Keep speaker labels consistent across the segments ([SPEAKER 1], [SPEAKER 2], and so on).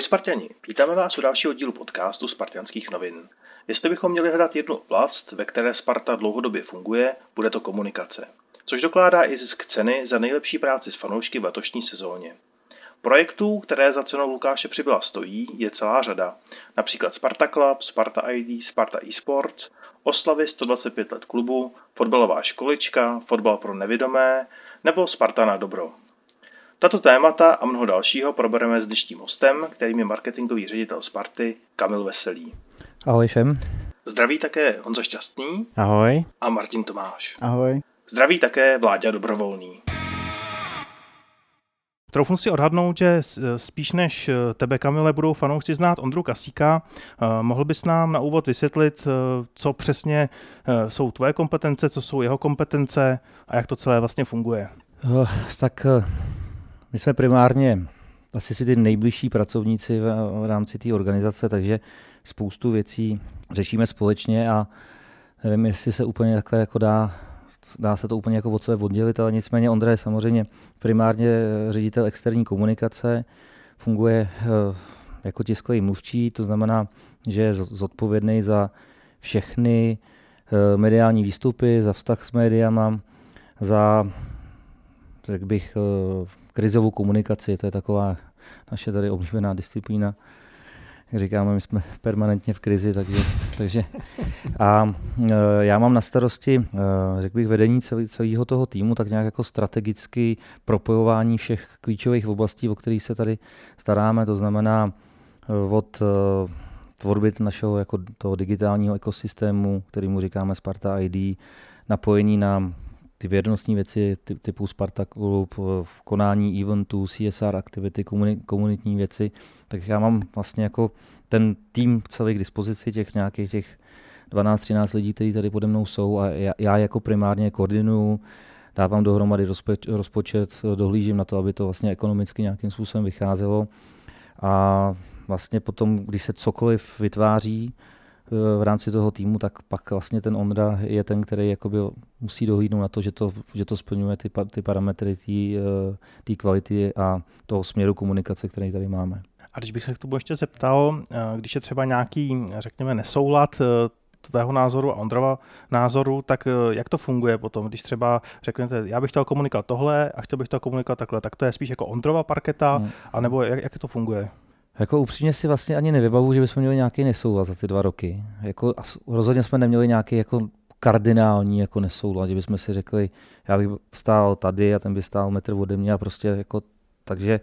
[SPEAKER 1] Ahoj Spartani, vítáme vás u dalšího dílu podcastu Spartianských novin. Jestli bychom měli hledat jednu oblast, ve které Sparta dlouhodobě funguje, bude to komunikace. Což dokládá i zisk ceny za nejlepší práci s fanoušky v letošní sezóně. Projektů, které za cenou Lukáše Přibyla stojí, je celá řada. Například Sparta Club, Sparta ID, Sparta eSports, oslavy 125 let klubu, fotbalová školička, fotbal pro nevidomé nebo Sparta na dobro. Tato témata a mnoho dalšího probereme s dnešním hostem, kterým je marketingový ředitel Sparty Kamil Veselý.
[SPEAKER 2] Ahoj všem.
[SPEAKER 1] Zdraví také Honza Šťastný
[SPEAKER 2] Ahoj.
[SPEAKER 1] a Martin Tomáš.
[SPEAKER 2] Ahoj.
[SPEAKER 1] Zdraví také Vláďa Dobrovolný.
[SPEAKER 3] Troufnu si odhadnout, že spíš než tebe, Kamile, budou fanoušci znát Ondru Kasíka. Mohl bys nám na úvod vysvětlit, co přesně jsou tvoje kompetence, co jsou jeho kompetence a jak to celé vlastně funguje?
[SPEAKER 2] Uh, tak uh, my jsme primárně asi si ty nejbližší pracovníci v, v rámci té organizace, takže spoustu věcí řešíme společně a nevím, jestli se úplně takhle jako dá, dá se to úplně jako od sebe oddělit, ale nicméně Ondra je samozřejmě primárně ředitel externí komunikace, funguje uh, jako tiskový mluvčí, to znamená, že je zodpovědný za všechny uh, mediální výstupy, za vztah s médiama, za, řekl bych, krizovou komunikaci, to je taková naše tady oblíbená disciplína. Jak říkáme, my jsme permanentně v krizi, takže, takže a e, já mám na starosti, e, řekl bych, vedení celého toho týmu, tak nějak jako strategicky propojování všech klíčových oblastí, o kterých se tady staráme, to znamená e, od tvorby našeho jako toho digitálního ekosystému, kterýmu říkáme Sparta ID, napojení na ty věrnostní věci typu Sparta Club, konání eventů, CSR aktivity, komunitní věci, tak já mám vlastně jako ten tým celý k dispozici těch nějakých těch 12-13 lidí, kteří tady pode mnou jsou a já, já jako primárně koordinuju, dávám dohromady rozpočet, rozpočet, dohlížím na to, aby to vlastně ekonomicky nějakým způsobem vycházelo a vlastně potom, když se cokoliv vytváří, v rámci toho týmu, tak pak vlastně ten Ondra je ten, který jakoby musí dohlídnout na to, že to, že to splňuje ty, ty parametry té kvality a toho směru komunikace, který tady máme.
[SPEAKER 3] A když bych se k tomu ještě zeptal, když je třeba nějaký, řekněme, nesoulad tvého názoru a Ondrova názoru, tak jak to funguje potom, když třeba řeknete, já bych chtěl komunikovat tohle a chtěl bych to komunikovat takhle, tak to je spíš jako Ondrova parketa, hmm. anebo jak, jak to funguje?
[SPEAKER 2] Jako upřímně si vlastně ani nevybavu, že bychom měli nějaký nesouhlas za ty dva roky. Jako, rozhodně jsme neměli nějaký jako kardinální jako nesoulad, že bychom si řekli, já bych stál tady a ten by stál metr ode mě a prostě jako, takže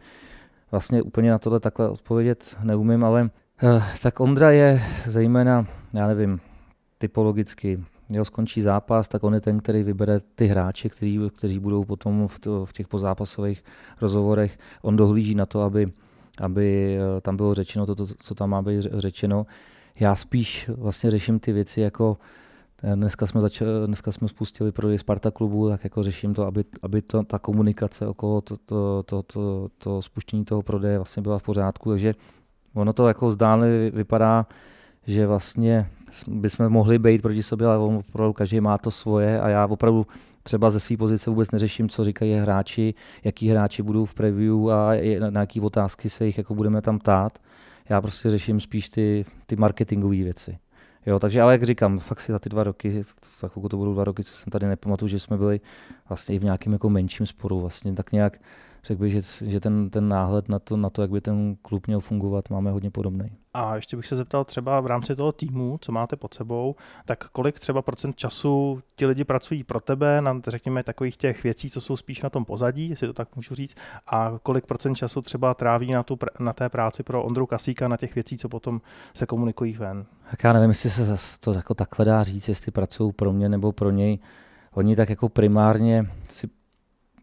[SPEAKER 2] vlastně úplně na tohle takhle odpovědět neumím, ale eh, tak Ondra je zejména, já nevím, typologicky, jo, skončí zápas, tak on je ten, který vybere ty hráče, kteří, kteří budou potom v, to, v těch pozápasových rozhovorech. On dohlíží na to, aby aby eh, tam bylo řečeno to, co tam má být řečeno. Já spíš vlastně řeším ty věci jako eh, Dneska jsme, začali, dneska jsme spustili prodej Sparta klubu, tak jako řeším to, aby, aby to, ta komunikace okolo to, to, to, to, to spuštění toho prodeje vlastně byla v pořádku, takže ono to jako zdánlivě vypadá, že vlastně bychom mohli být proti sobě, ale opravdu každý má to svoje a já opravdu třeba ze své pozice vůbec neřeším, co říkají hráči, jaký hráči budou v preview a na jaký otázky se jich jako budeme tam tát. Já prostě řeším spíš ty, ty marketingové věci. Jo, takže ale jak říkám, fakt si za ty dva roky, tak to budou dva roky, co jsem tady nepamatuju, že jsme byli vlastně i v nějakém jako menším sporu, vlastně tak nějak řekl bych, že, že ten, ten náhled na to, na to, jak by ten klub měl fungovat, máme hodně podobný.
[SPEAKER 3] A ještě bych se zeptal třeba v rámci toho týmu, co máte pod sebou, tak kolik třeba procent času ti lidi pracují pro tebe na, řekněme, takových těch věcí, co jsou spíš na tom pozadí, jestli to tak můžu říct, a kolik procent času třeba tráví na, tu, na té práci pro Ondru Kasíka, na těch věcí, co potom se komunikují ven?
[SPEAKER 2] Tak já nevím, jestli se to jako takhle dá říct, jestli pracují pro mě nebo pro něj. Oni tak jako primárně si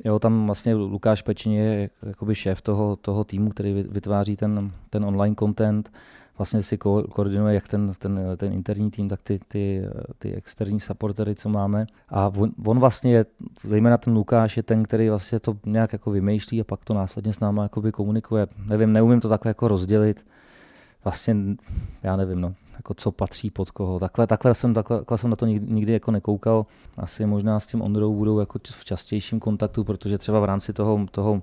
[SPEAKER 2] jo, tam vlastně Lukáš Pečin je jakoby šéf toho, toho týmu, který vytváří ten, ten online content, vlastně si ko- koordinuje jak ten, ten, ten interní tým, tak ty, ty, ty externí supportery, co máme. A on, on vlastně je, zejména ten Lukáš je ten, který vlastně to nějak jako vymýšlí a pak to následně s náma jakoby komunikuje. Nevím, neumím to takhle jako rozdělit. Vlastně, já nevím, no, jako co patří pod koho. Takhle, takhle, jsem, takhle, takhle jsem na to nikdy, nikdy jako nekoukal. Asi možná s tím Ondrou budou jako v častějším kontaktu, protože třeba v rámci toho, toho,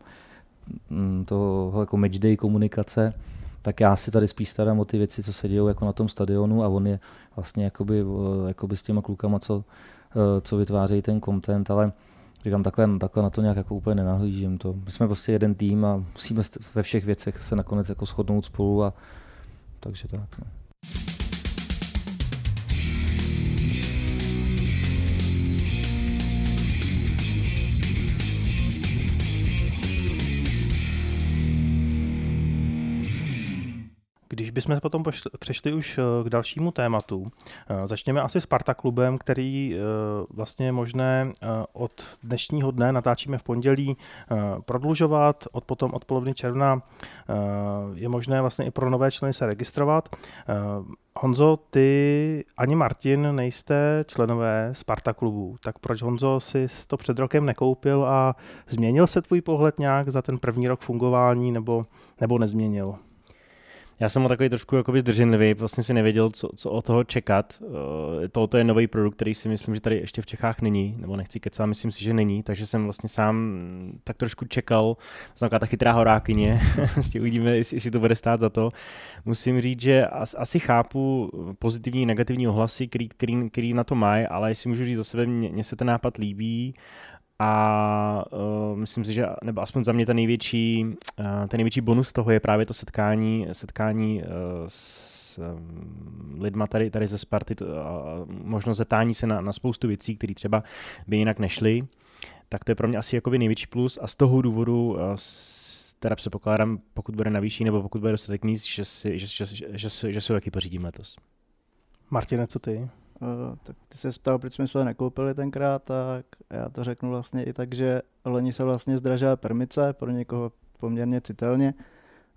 [SPEAKER 2] mm, toho jako matchday komunikace, tak já si tady spíš starám o ty věci, co se dějou jako na tom stadionu a on je vlastně jakoby, eh, jakoby s těma klukama, co, eh, co vytvářejí ten content, ale říkám, takhle, takhle na to nějak jako úplně nenahlížím. To. My jsme prostě jeden tým a musíme ve všech věcech se nakonec jako shodnout spolu a takže tak. No.
[SPEAKER 3] Když bychom potom přešli už eh, k dalšímu tématu, eh, začněme asi Sparta klubem, který eh, vlastně je možné od dnešního dne, natáčíme v pondělí, prodlužovat, od potom od poloviny června je možné vlastně i pro nové členy se registrovat. Honzo, ty ani Martin nejste členové Sparta klubu, tak proč Honzo si to před rokem nekoupil a změnil se tvůj pohled nějak za ten první rok fungování nebo, nebo nezměnil?
[SPEAKER 4] Já jsem takový trošku jakoby zdrženlivý, vlastně si nevěděl, co, co od toho čekat. Eh, Toto je nový produkt, který si myslím, že tady ještě v Čechách není, nebo nechci kecat, myslím si, že není, takže jsem vlastně sám tak trošku čekal, jsem ta chytrá horákyně, vlastně uvidíme, jestli, jestli to bude stát za to. Musím říct, že asi chápu pozitivní, negativní ohlasy, který, který, který na to mají, ale jestli můžu říct za sebe, mně se ten nápad líbí a uh, myslím si, že, nebo aspoň za mě ten největší, uh, ten největší bonus toho je právě to setkání, setkání uh, s um, lidma tady, tady ze Sparty, uh, možnost zeptání se na, na spoustu věcí, které třeba by jinak nešly, tak to je pro mě asi jakoby největší plus a z toho důvodu uh, teda předpokládám, pokud bude navýší nebo pokud bude dostatek míst, že si, že, že, že, že, že, si ho jaký pořídím letos.
[SPEAKER 3] Martine, co ty?
[SPEAKER 5] Uh, tak ty se ptal, proč jsme se ho nekoupili tenkrát, tak já to řeknu vlastně i tak, že loni se vlastně zdražila permice, pro někoho poměrně citelně.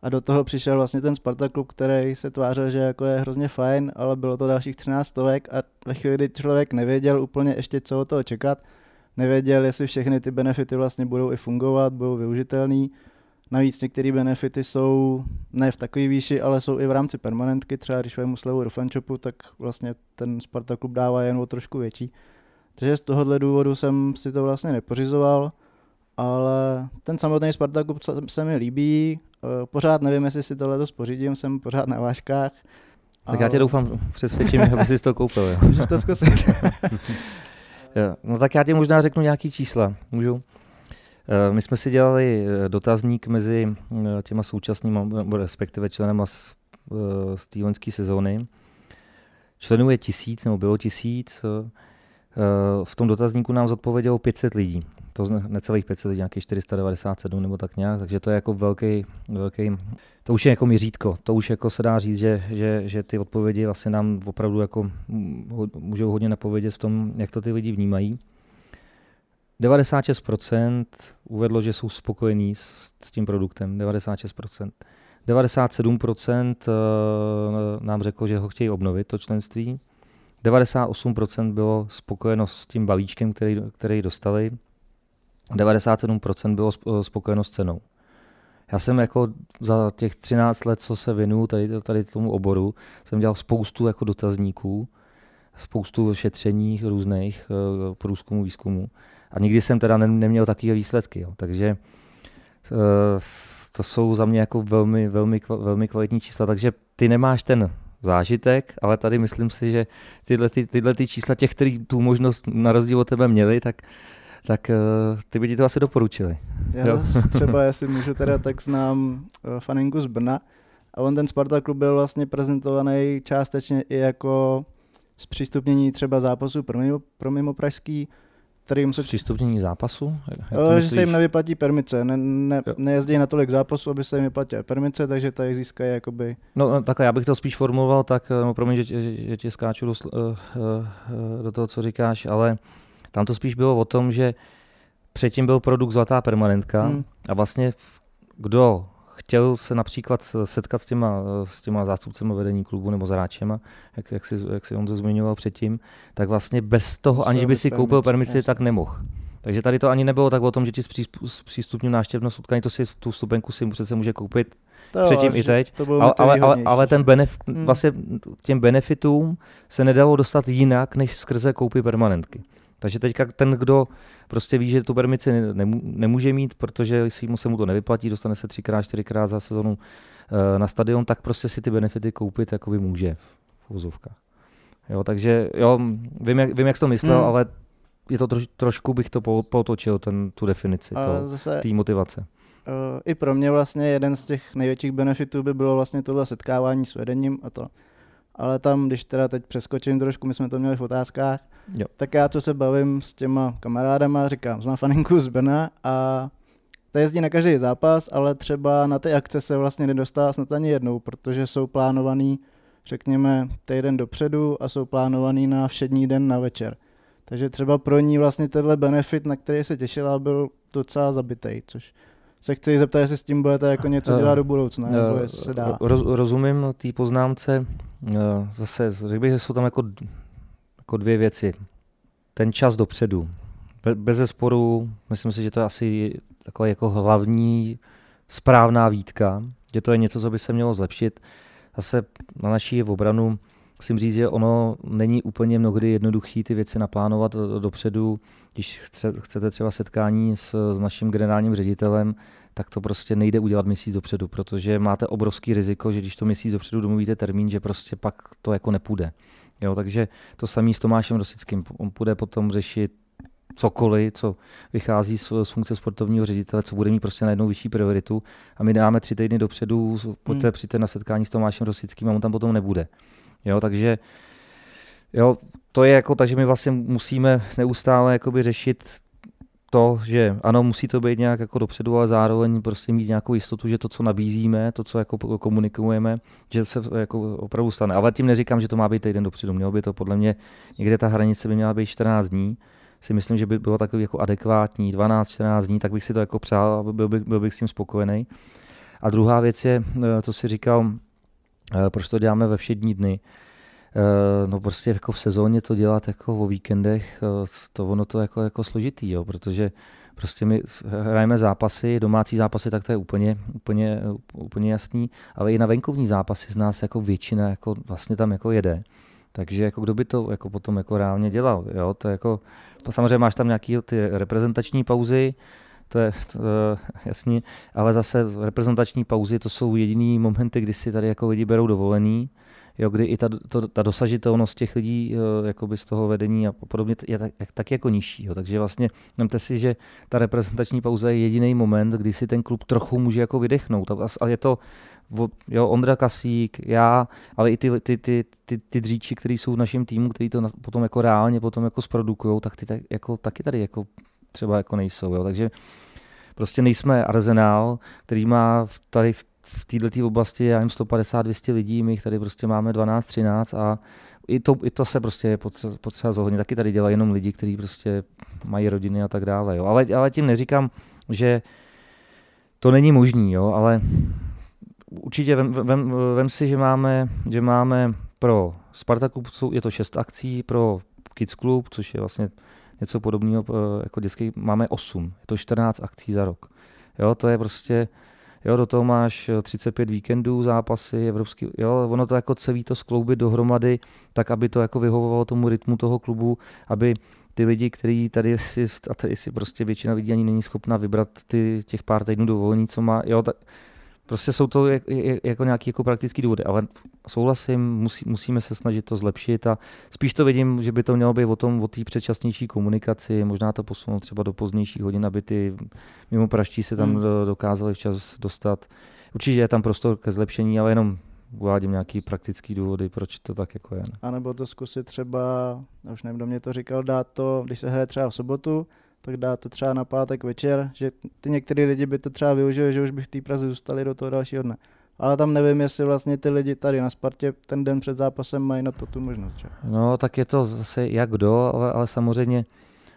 [SPEAKER 5] A do toho přišel vlastně ten Sparta klub, který se tvářil, že jako je hrozně fajn, ale bylo to dalších 13 stovek a ve chvíli, kdy člověk nevěděl úplně ještě, co od toho čekat, nevěděl, jestli všechny ty benefity vlastně budou i fungovat, budou využitelný, Navíc některé benefity jsou ne v takové výši, ale jsou i v rámci permanentky. Třeba když vemu slevu do fanshopu, tak vlastně ten Sparta klub dává jen o trošku větší. Takže z tohohle důvodu jsem si to vlastně nepořizoval, ale ten samotný Sparta klub se mi líbí. Eh, pořád nevím, jestli si tohle pořídím, jsem pořád na váškách.
[SPEAKER 2] Tak já tě doufám, přesvědčím, aby jsi to koupil. Jo.
[SPEAKER 5] Můžeš to zkusit.
[SPEAKER 2] no tak já ti možná řeknu nějaký čísla. Můžu? Eh, my jsme si dělali eh, dotazník mezi eh, těma současnými, respektive členama z, z té loňské sezóny. Členů je tisíc, nebo bylo tisíc. V tom dotazníku nám zodpovědělo 500 lidí. To necelých 500 lidí, nějakých 497 nebo tak nějak, takže to je jako velký, velký to už je jako měřítko. To už jako se dá říct, že, že, že ty odpovědi vlastně nám opravdu jako můžou hodně napovědět v tom, jak to ty lidi vnímají. 96% uvedlo, že jsou spokojení s, s tím produktem. 96%. 97% nám řeklo, že ho chtějí obnovit, to členství. 98% bylo spokojeno s tím balíčkem, který, který dostali. 97% bylo spokojeno s cenou. Já jsem jako za těch 13 let, co se věnuju tady, tady tomu oboru, jsem dělal spoustu jako dotazníků, spoustu šetření různých uh, průzkumů, výzkumů. A nikdy jsem teda neměl takové výsledky. Jo. Takže uh, to jsou za mě jako velmi, velmi, velmi kvalitní čísla. Takže ty nemáš ten zážitek, ale tady myslím si, že tyhle, ty, tyhle ty čísla těch, kteří tu možnost na rozdíl od tebe měli, tak tak uh, ty by ti to asi doporučili.
[SPEAKER 5] Já jo? třeba, jestli můžu teda, tak znám uh, faninku z Brna a on ten Sparta klub byl vlastně prezentovaný částečně i jako zpřístupnění třeba zápasu pro mimo, pro mimo pražský,
[SPEAKER 2] kterým se... Přístupnění zápasu?
[SPEAKER 5] Ale, že se jim nevyplatí permice, ne, ne, nejezdí na tolik zápasů, aby se jim vyplatila permice, takže tady získají jakoby...
[SPEAKER 2] No, no tak já bych to spíš formuloval tak, no promiň, že, že, že tě skáču do, do toho, co říkáš, ale tam to spíš bylo o tom, že předtím byl produkt Zlatá permanentka
[SPEAKER 5] Hmm.
[SPEAKER 2] a vlastně kdo chtěl se například setkat s těma, s těma zástupcemi vedení klubu nebo s hráčema, jak, jak, si, jak si on to zmiňoval předtím, tak vlastně bez toho,
[SPEAKER 5] Musel
[SPEAKER 2] aniž by si koupil
[SPEAKER 5] permici, jasně.
[SPEAKER 2] tak nemohl. Takže tady to ani nebylo tak o tom, že ti zpřístupním návštěvnost utkání, to si tu stupenku si přece může koupit
[SPEAKER 5] To
[SPEAKER 2] předtím i teď,
[SPEAKER 5] To bylo
[SPEAKER 2] ale, ale, ale, ale ten benef,
[SPEAKER 5] Hmm.
[SPEAKER 2] vlastně těm benefitům se nedalo dostat jinak, než skrze koupy permanentky. Takže teďka ten, kdo prostě ví, že tu permici ne- nemů- nemůže mít, protože si mu se mu to nevyplatí, dostane se třikrát, čtyřikrát za sezonu eh, na stadion, tak prostě si ty benefity koupit jakoby může v úzovkách. Jo, takže jo, vím, jak, vím, jak jsi to myslel,
[SPEAKER 5] Hmm.
[SPEAKER 2] ale je to troš, trošku bych to po- potočil, ten, tu definici té motivace.
[SPEAKER 5] Uh, I pro mě vlastně jeden z těch největších benefitů by bylo vlastně tohle setkávání s vedením a to. Ale tam, když teda teď přeskočím trošku, my jsme to měli v otázkách,
[SPEAKER 2] Jo.
[SPEAKER 5] tak já co se bavím s těma kamarádama, říkám, znám faninku z Brna a ta jezdí na každý zápas, ale třeba na ty akce se vlastně nedostává snad ani jednou, protože jsou plánovaný, řekněme, týden dopředu a jsou plánovaný na všední den na večer. Takže třeba pro ní vlastně tenhle benefit, na který se těšila, byl docela zabitej, což se chci zeptat, jestli s tím budete jako něco
[SPEAKER 2] Eh,
[SPEAKER 5] dělat do budoucna, nebo
[SPEAKER 2] Eh,
[SPEAKER 5] jestli se dá.
[SPEAKER 2] Roz, rozumím té poznámce. Eh, Zase řekl bych, že jsou tam jako, jako dvě věci. Ten čas dopředu. Be, bez zesporu, myslím si, že to je asi taková jako hlavní správná výtka, že to je něco, co by se mělo zlepšit. Zase na naší obranu musím říct, že ono není úplně mnohdy jednoduchý ty věci naplánovat do- dopředu. Když chce, chcete třeba setkání s, s naším generálním ředitelem, tak to prostě nejde udělat měsíc dopředu, protože máte obrovský riziko, že když to měsíc dopředu domluvíte termín, že prostě pak to jako nepůjde. Jo, takže to samý s Tomášem Rosickým. On bude potom řešit cokoliv, co vychází z, z funkce sportovního ředitele, co bude mít prostě najednou vyšší prioritu. A my dáme tři týdny dopředu, poté
[SPEAKER 5] Hmm.
[SPEAKER 2] přijďte na setkání s Tomášem Rosickým a on tam potom nebude. Jo, takže jo, to je jako, takže my vlastně musíme neustále jakoby řešit to, že ano, musí to být nějak jako dopředu, ale zároveň prostě mít nějakou jistotu, že to, co nabízíme, to, co jako komunikujeme, že se jako opravdu stane. Ale tím neříkám, že to má být týden dopředu. Mělo by to podle mě, někde ta hranice by měla být 14 dní. Si myslím, že by bylo takový jako adekvátní, 12-14 dní, tak bych si to jako přál byl bych, byl bych s tím spokojený. A druhá věc je, eh, co si říkal, proč to děláme ve všední dny. Eh, No prostě jako v sezóně to dělat jako o víkendech, eh, to ono to jako, jako složitý, jo, protože prostě my hrajeme zápasy, domácí zápasy, tak to je úplně, úplně, úplně jasný, ale i na venkovní zápasy z nás jako většina jako vlastně tam jako jede. Takže jako kdo by to jako potom jako reálně dělal, jo, to jako, to samozřejmě máš tam nějaký ty reprezentační pauzy, to je to, eh, jasný, ale zase reprezentační pauzy to jsou jediný momenty, kdy si tady jako lidi berou dovolený, jo, kdy i ta, to, ta dosažitelnost těch lidí eh, jakoby z toho vedení a podobně je tak, tak jako nižší. Jo. Takže vlastně vemte si, že ta reprezentační pauza je jediný moment, kdy si ten klub trochu může jako vydechnout. A, a je to jo, Ondra Kasík, já, ale i ty, ty, ty, ty, ty dříči, kteří jsou v našem týmu, kteří to potom jako reálně potom jako zprodukují, tak ty tak, jako, taky tady jako třeba jako nejsou. Jo. Takže prostě nejsme arzenál, který má tady v, v této oblasti, já jim 150-200 lidí, my jich tady prostě máme 12-13 a i to, i to se prostě je potřeba, potřeba zohlednit. Taky tady dělají jenom lidi, kteří prostě mají rodiny a tak dále. Jo. Ale, ale tím neříkám, že to není možný, jo, ale určitě vem, vem, vem si, že máme, že máme pro Sparta Club jsou- je to šest akcí, pro Kids Club, což je vlastně něco podobného eh, jako dětský, máme 8, je to 14 akcí za rok. Jo, to je prostě, jo, do toho máš eh, 35 víkendů, zápasy, evropský, jo, ono to jako celý to skloubit dohromady, tak aby to jako vyhovovalo tomu rytmu toho klubu, aby ty lidi, kteří tady si, a tady si prostě většina lidí ani není schopna vybrat ty, těch pár týdnů dovolení, co má, jo, tak, Prostě jsou to jak- jak- jako nějaký jako praktický důvody, ale souhlasím, musí, musíme se snažit to zlepšit a spíš to vidím, že by to mělo být o tom, o té předčasnější komunikaci, možná to posunout třeba do pozdějších hodin, aby ty mimo praští se tam
[SPEAKER 5] Hmm.
[SPEAKER 2] do- dokázali včas dostat. Určitě je tam prostor ke zlepšení, ale jenom uvádím nějaký praktický důvody, proč to tak jako je. ne.
[SPEAKER 5] A nebo to zkusit třeba, už nevím, kdo mě to říkal, dát to, když se hraje třeba v sobotu, tak dát to třeba na pátek večer, že ty některý lidi by to třeba využili, že už by v té Praze zůstali do toho dalšího dne. Ale tam nevím, jestli vlastně ty lidi tady na Spartě ten den před zápasem mají na to tu možnost. Že?
[SPEAKER 2] No, tak je to zase jak kdo, ale, ale samozřejmě,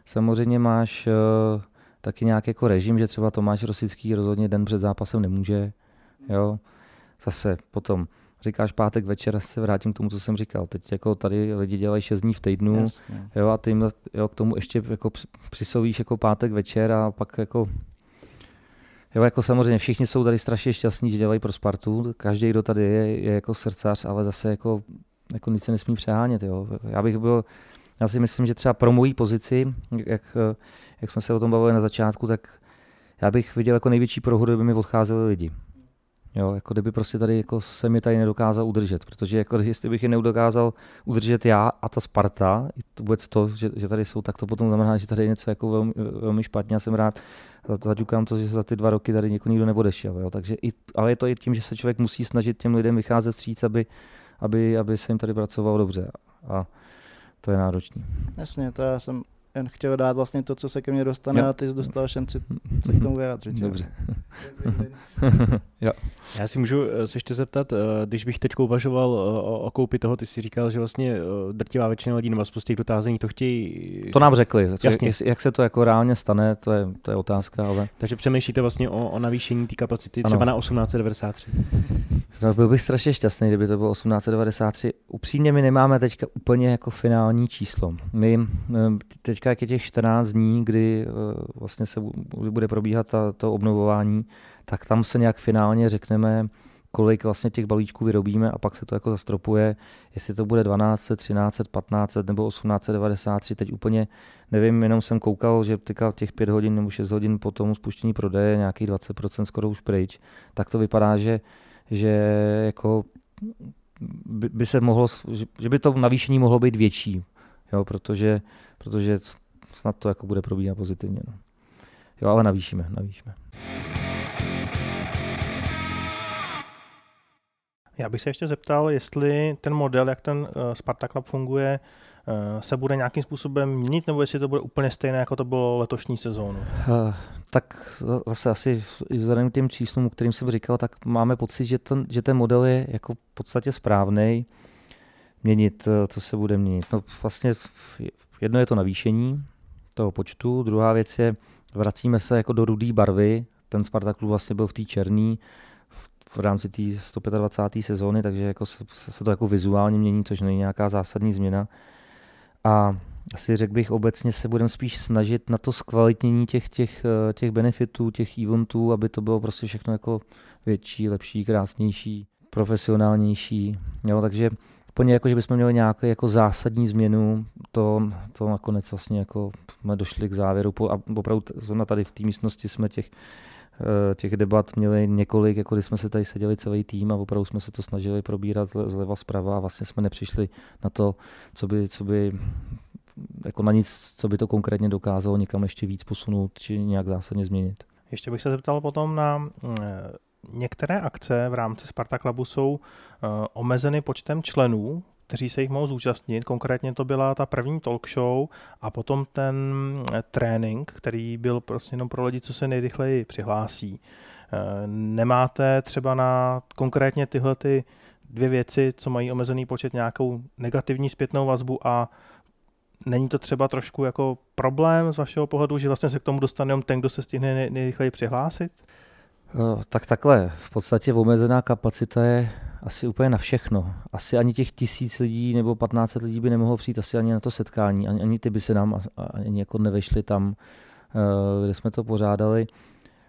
[SPEAKER 2] samozřejmě máš, eh, taky nějaký jako režim, že třeba Tomáš Rosický rozhodně den před zápasem nemůže. Jo. Zase potom říkáš pátek večer, se vrátím k tomu, co jsem říkal. Teď jako tady lidi dělají 6 dní v týdnu,
[SPEAKER 5] Jasně.
[SPEAKER 2] jo, a ty jim jo, k tomu ještě jako při- přisouvíš jako pátek večer a pak jako Jo, jako samozřejmě všichni jsou tady strašně šťastní, že dělají pro Spartu. Každý, kdo tady je, je jako srdcař, ale zase jako, jako nic se nesmí přehánět. Jo. Já bych byl, já si myslím, že třeba pro moji pozici, jak, jak jsme se o tom bavili na začátku, tak já bych viděl jako největší prohru, kdyby mi odcházeli lidi. Jo, jako kdyby prostě tady jako se mi tady nedokázal udržet, protože jako jestli bych je nedokázal udržet já a ta Sparta, vůbec to, že, že, tady jsou, tak to potom znamená, že tady je něco jako velmi, velmi špatně a jsem rád, zaťukám to, že za ty dva roky tady někoho nikdo neodešel. Jo. Takže i, ale je to i tím, že se člověk musí snažit těm lidem vycházet vstříc, aby, aby, aby se jim tady pracovalo dobře. A to je náročný.
[SPEAKER 5] Jasně, to já jsem jen chtěl dát vlastně to, co se ke mně dostane
[SPEAKER 2] Jo.
[SPEAKER 5] a ty jsi dostal šanci se k tomu vyjádřit. že jo?
[SPEAKER 2] Dobře.
[SPEAKER 4] Já si můžu eh, se ještě zeptat, eh, když bych teď uvažoval eh, o, o koupi toho, ty si říkal, že vlastně drtivá většina lidí nebo z těch dotázení to chtějí.
[SPEAKER 2] To nám řekli.
[SPEAKER 4] Jasně.
[SPEAKER 2] Jak, jak se to jako reálně stane, to je, to je otázka, ale
[SPEAKER 4] Takže přemýšlíte vlastně o, o navýšení té kapacity
[SPEAKER 2] Ano.
[SPEAKER 4] třeba na 1893.
[SPEAKER 2] No, byl bych strašně šťastný, kdyby to bylo 1893. Upřímně my nemáme teďka úplně jako finální číslo. My eh, teďka jak je těch 14 dní, kdy eh, vlastně se bu- bude probíhat ta, to obnovování, tak tam se nějak finálně řekneme, kolik vlastně těch balíčků vyrobíme a pak se to jako zastropuje, jestli to bude 12, 13, 15 nebo 1893, teď úplně nevím, jenom jsem koukal, že teďka těch 5 hodin nebo 6 hodin po tomu spuštění prodeje nějakých 20% skoro už pryč, tak to vypadá, že že jako by, by se mohlo, že by to navýšení mohlo být větší, jo, protože, protože snad to jako bude probíhat pozitivně. No. Jo, ale navýšíme, navýšíme.
[SPEAKER 3] Já bych se ještě zeptal, jestli ten model, jak ten uh, Sparta Club funguje, uh, se bude nějakým způsobem měnit, nebo jestli to bude úplně stejné, jako to bylo letošní sezónu.
[SPEAKER 2] Uh, tak za- zase asi vzhledem k těm číslům, o kterým jsem říkal, tak máme pocit, že ten, že ten model je jako v podstatě správný. Měnit, eh, co se bude měnit. No vlastně je- jedno je to navýšení toho počtu, druhá věc je, vracíme se jako do rudé barvy, ten Sparta klub vlastně byl v té černý v, rámci té 125. sezóny, takže jako se, se, se to jako vizuálně mění, což není nějaká zásadní změna. A asi řekl bych, obecně se budeme spíš snažit na to zkvalitnění těch, těch, eh, těch benefitů, těch eventů, aby to bylo prostě všechno jako větší, lepší, krásnější, profesionálnější. Jo, takže úplně jako, že bychom měli nějakou jako zásadní změnu, to, to nakonec vlastně jako jsme došli k závěru. A opravdu zrovna tady v té místnosti jsme těch, eh, těch debat měli několik, jako když jsme se tady seděli celý tým a opravdu jsme se to snažili probírat zle- zleva zprava a vlastně jsme nepřišli na to, co by, co by jako na nic, co by to konkrétně dokázalo někam ještě víc posunout či nějak zásadně změnit.
[SPEAKER 3] Ještě bych se zeptal potom na eh, některé akce v rámci Sparta Clubu jsou eh, omezeny počtem členů, kteří se jich mohou zúčastnit. Konkrétně to byla ta první talk show a potom ten eh, trénink, který byl prostě jenom pro lidi, co se nejrychleji přihlásí. Eh, Nemáte třeba na konkrétně tyhle ty dvě věci, co mají omezený počet, nějakou negativní zpětnou vazbu a Není to třeba trošku jako problém z vašeho pohledu, že vlastně se k tomu dostane jenom ten, kdo se stihne nej- nejrychleji přihlásit?
[SPEAKER 2] Eh, Tak takhle, v podstatě omezená kapacita je asi úplně na všechno. Asi ani těch tisíc lidí nebo 15 lidí by nemohlo přijít asi ani na to setkání, ani, ani ty by se nám ani jako nevešli tam, eh, kde jsme to pořádali.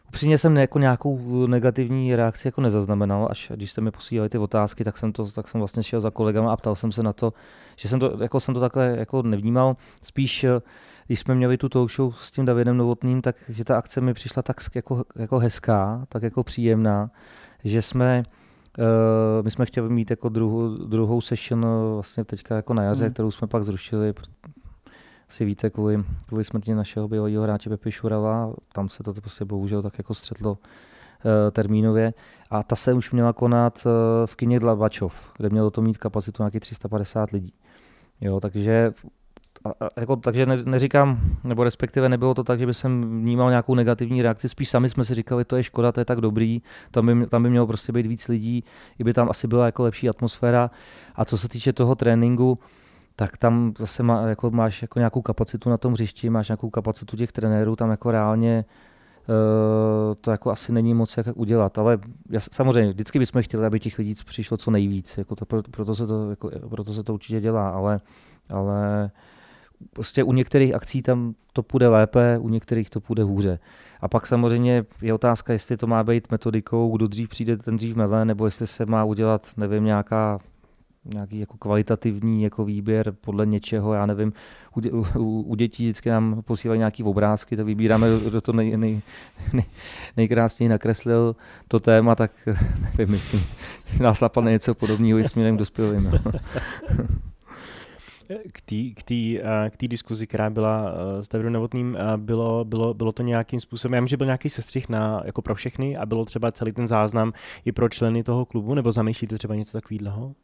[SPEAKER 2] Upřímně jsem jako nějakou negativní reakci jako nezaznamenal, až když jste mi posílali ty otázky, tak jsem, to, tak jsem vlastně šel za kolegama a ptal jsem se na to, že jsem to, jako jsem to takhle jako nevnímal. Spíš, eh, když jsme měli tu talk show s tím Davidem Novotným, tak že ta akce mi přišla tak jako, jako hezká, tak jako příjemná, že jsme Uh, my jsme chtěli mít jako druhou, druhou session eh, vlastně teďka jako na jaře,
[SPEAKER 5] Hmm.
[SPEAKER 2] hmm. kterou jsme pak zrušili. Asi víte, kvůli, kvůli smrti našeho bývalého hráče Pepi Šurava, tam se to prostě bohužel tak jako střetlo uh, termínově. A ta se už měla konat uh, v kině Dlabačov, kde mělo to mít kapacitu nějakých 350 lidí. Jo, takže a, a, jako, takže ne, neříkám, nebo respektive nebylo to tak, že by jsem vnímal nějakou negativní reakci, spíš sami jsme si říkali, to je škoda, to je tak dobrý, tam by, tam by mělo prostě být víc lidí, i by tam asi byla jako lepší atmosféra. A co se týče toho tréninku, tak tam zase má, jako máš jako nějakou kapacitu na tom hřišti, máš nějakou kapacitu těch trenérů, tam jako reálně uh, to jako asi není moc jak udělat, ale já, samozřejmě vždycky bychom chtěli, aby těch lidí přišlo co nejvíc, jako to, proto, se to, jako, proto se to určitě dělá, ale, ale prostě u některých akcí tam to půjde lépe, u některých to půjde hůře. A pak samozřejmě je otázka, jestli to má být metodikou, kdo dřív přijde, ten dřív mele, nebo jestli se má udělat, nevím, nějaká nějaký jako kvalitativní jako výběr podle něčeho, já nevím, u, dě, u, u dětí vždycky nám posílají nějaký obrázky, tak vybíráme, kdo to nej, nej, nej, nejkrásněji nakreslil to téma, tak nevím, jestli nás napadne něco podobného i směrem k dospělým. No.
[SPEAKER 4] K té k k diskuzi, která byla s Davidem Novotným, bylo, bylo, bylo to nějakým způsobem, já vím, že byl nějaký sestřih na, jako pro všechny a bylo třeba celý ten záznam i pro členy toho klubu, nebo zamýšlíte třeba něco takového?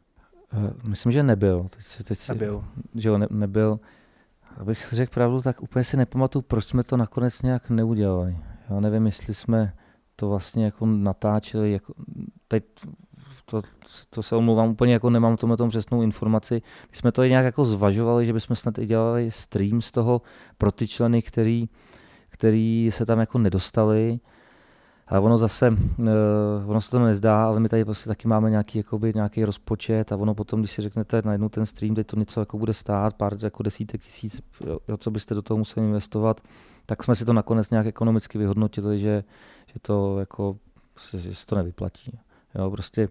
[SPEAKER 2] Myslím, že nebyl. Teď si, teď si,
[SPEAKER 3] nebyl.
[SPEAKER 2] Že jo, ne, nebyl. Abych řekl pravdu, tak úplně si nepamatuju, proč jsme to nakonec nějak neudělali. Já nevím, jestli jsme to vlastně jako natáčeli, jako teď to, to se omlouvám, úplně jako nemám tomu tom přesnou informaci. My jsme to i nějak jako zvažovali, že bychom snad i dělali stream z toho pro ty členy, který, který se tam jako nedostali. Ale ono zase, uh, ono se to nezdá, ale my tady prostě taky máme nějaký, jakoby, nějaký rozpočet a ono potom, když si řeknete najednou ten stream, teď to něco jako bude stát, pár jako desítek tisíc, jo, co byste do toho museli investovat, tak jsme si to nakonec nějak ekonomicky vyhodnotili, že, že to jako se, se to nevyplatí. Jo, prostě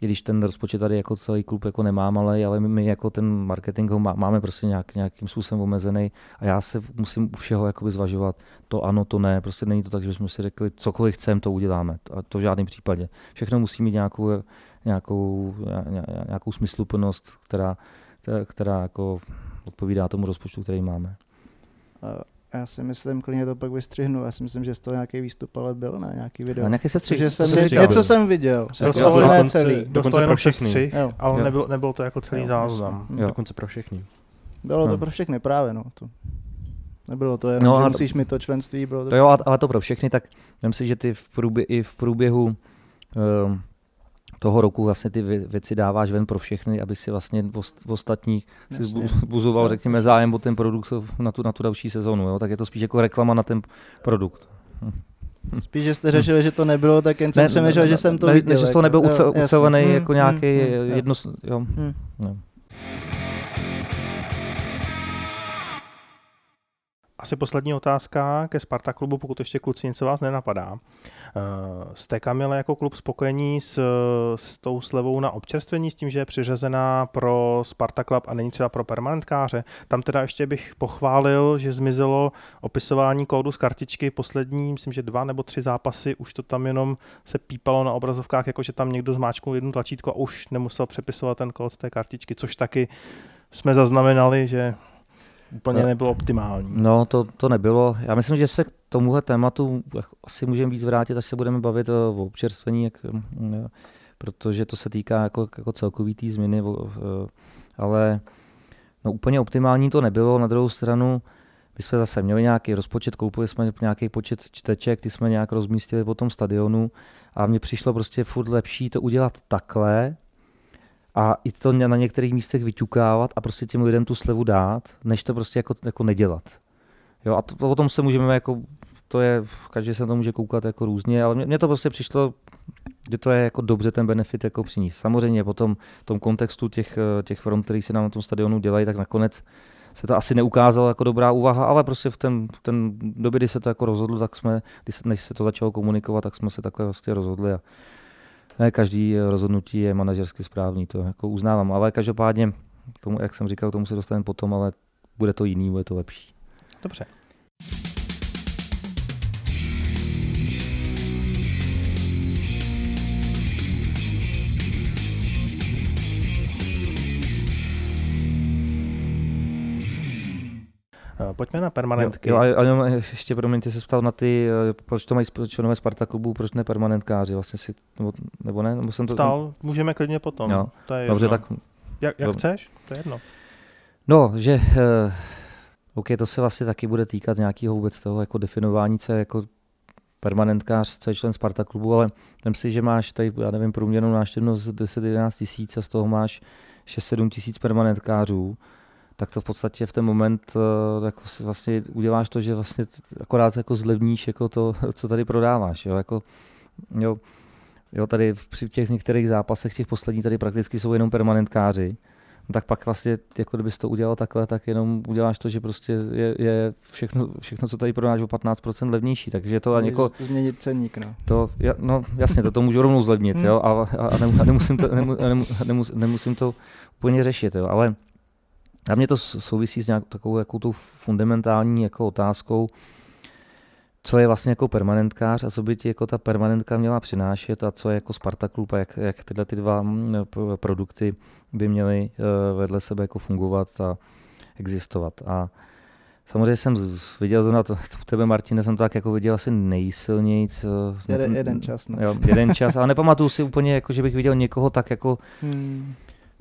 [SPEAKER 2] když ten rozpočet tady jako celý klub jako nemám, ale, ale my jako ten marketing ho má, máme prostě nějak, nějakým způsobem omezený a já se musím u všeho jakoby zvažovat, to ano, to ne, prostě není to tak, že jsme si řekli, cokoliv chceme, to uděláme, a to v žádném případě. Všechno musí mít nějakou, nějakou, nějakou smysluplnost, která, která, která jako odpovídá tomu rozpočtu, který máme.
[SPEAKER 5] Já si myslím, klidně to pak vystřihnu. Já si myslím, že z toho nějaký výstup ale byl, na nějaký video. A
[SPEAKER 2] nějaký se
[SPEAKER 5] střih. Že jsem, střih, něco jsem viděl.
[SPEAKER 3] Dostal ne celý. Dostal jenom všechny. Střih, ale jo. nebylo, nebylo to jako celý jo, záznam.
[SPEAKER 4] Jo. Dokonce pro všechny.
[SPEAKER 5] Bylo to no. pro všechny právě, no. To. Nebylo to jenom, no, že musíš mi to členství. Bylo to,
[SPEAKER 2] to jo, ale to pro všechny, tak myslím si, že ty v průběhu, i v průběhu um, toho roku vlastně ty věci dáváš ven pro všechny, aby si vlastně v ostatních si buzoval, řekněme, zájem o ten produkt na tu, na tu další sezonu. Jo? Tak je to spíš jako reklama na ten produkt.
[SPEAKER 5] Spíš, že jste řešili, že to nebylo, tak jen jsem přemýšlel, že jsem to
[SPEAKER 2] ne,
[SPEAKER 5] viděl.
[SPEAKER 2] Že to nebyl uce, ucelený hmm, jako nějaký hmm, jedno... Jo. Hmm. Jo.
[SPEAKER 3] Asi poslední otázka ke Sparta klubu, pokud ještě kluci něco vás nenapadá. Eh, jste Kamile jako klub spokojení s, s tou slevou na občerstvení, s tím, že je přiřazená pro Sparta Club a není třeba pro permanentkáře? Tam teda ještě bych pochválil, že zmizelo opisování kódu z kartičky poslední, myslím, že dva nebo tři zápasy, už to tam jenom se pípalo na obrazovkách, jako že tam někdo zmáčknul jednu tlačítko a už nemusel přepisovat ten kód z té kartičky, což taky jsme zaznamenali, že úplně nebylo optimální.
[SPEAKER 2] No, to, to nebylo. Já myslím, že se tomuhle tématu asi můžeme víc vrátit, až se budeme bavit o občerstvení, jak, protože to se týká jako, jako celkový té změny, ale no, úplně optimální to nebylo. Na druhou stranu, my jsme zase měli nějaký rozpočet, koupili jsme nějaký počet čteček, ty jsme nějak rozmístili po tom stadionu a mně přišlo prostě furt lepší to udělat takhle, a i to na některých místech vyťukávat a prostě těm lidem tu slevu dát, než to prostě jako, jako nedělat. Jo, a to, o tom se můžeme jako, to je, každý se na to může koukat jako různě, ale mně, to prostě přišlo, že to je jako dobře ten benefit jako přinést. Samozřejmě potom v tom kontextu těch, těch front, který se nám na tom stadionu dělají, tak nakonec se to asi neukázalo jako dobrá úvaha, ale prostě v ten, v ten době, kdy se to jako rozhodlo, tak jsme, když se, než se to začalo komunikovat, tak jsme se takhle vlastně rozhodli a ne každý rozhodnutí je manažersky správný, to jako uznávám, ale každopádně, tomu, jak jsem říkal, tomu se dostaneme potom, ale bude to jiný, bude to lepší.
[SPEAKER 3] Dobře. Pojďme na permanentky.
[SPEAKER 2] Jo, jo, a ještě promiňte se ptal na ty, eh, proč to mají členové Sparta klubu, proč ne permanentkáři, vlastně si, nebo, nebo ne? Nebo jsem to,
[SPEAKER 3] Ptal, můžeme klidně potom. Jo. To je
[SPEAKER 2] Dobře,
[SPEAKER 3] jedno.
[SPEAKER 2] tak...
[SPEAKER 3] Jak, jak chceš, to je jedno.
[SPEAKER 2] No, že uh, OK, to se vlastně taky bude týkat nějakého vůbec toho jako definování, co je jako permanentkář, co je člen Sparta klubu, ale vem si, že máš tady, já nevím, průměrnou návštěvnost 10-11 tisíc a z toho máš 6-7 tisíc permanentkářů tak to v podstatě v ten moment uh, jako si vlastně uděláš to, že vlastně akorát jako zlevníš jako to, co tady prodáváš. Jo? Jako, jo, jo, tady při těch některých zápasech, těch posledních tady prakticky jsou jenom permanentkáři, no tak pak vlastně, jako kdybys to udělal takhle, tak jenom uděláš to, že prostě je, je všechno, všechno, co tady prodáš o 15% levnější, takže to ani jako...
[SPEAKER 5] Změnit ceník, no.
[SPEAKER 2] To, ja, no jasně, to, to můžu rovnou zlevnit, jo, a, a, a nemusím, to, nemu, nemu, nemus, nemusím to úplně řešit, jo, ale a mě to souvisí s nějakou takovou jako tou fundamentální jako otázkou, co je vlastně jako permanentkář a co by ti jako ta permanentka měla přinášet a co je jako Sparta Klub a jak, jak tyhle ty dva mm, produkty by měly eh, vedle sebe jako fungovat a existovat. A samozřejmě jsem viděl zrovna to, u tebe, Martine, jsem to tak jako viděl asi nejsilněji.
[SPEAKER 5] Jeden, jeden čas, no.
[SPEAKER 2] Jo, jeden čas, ale nepamatuju si úplně, jako, že bych viděl někoho tak jako hmm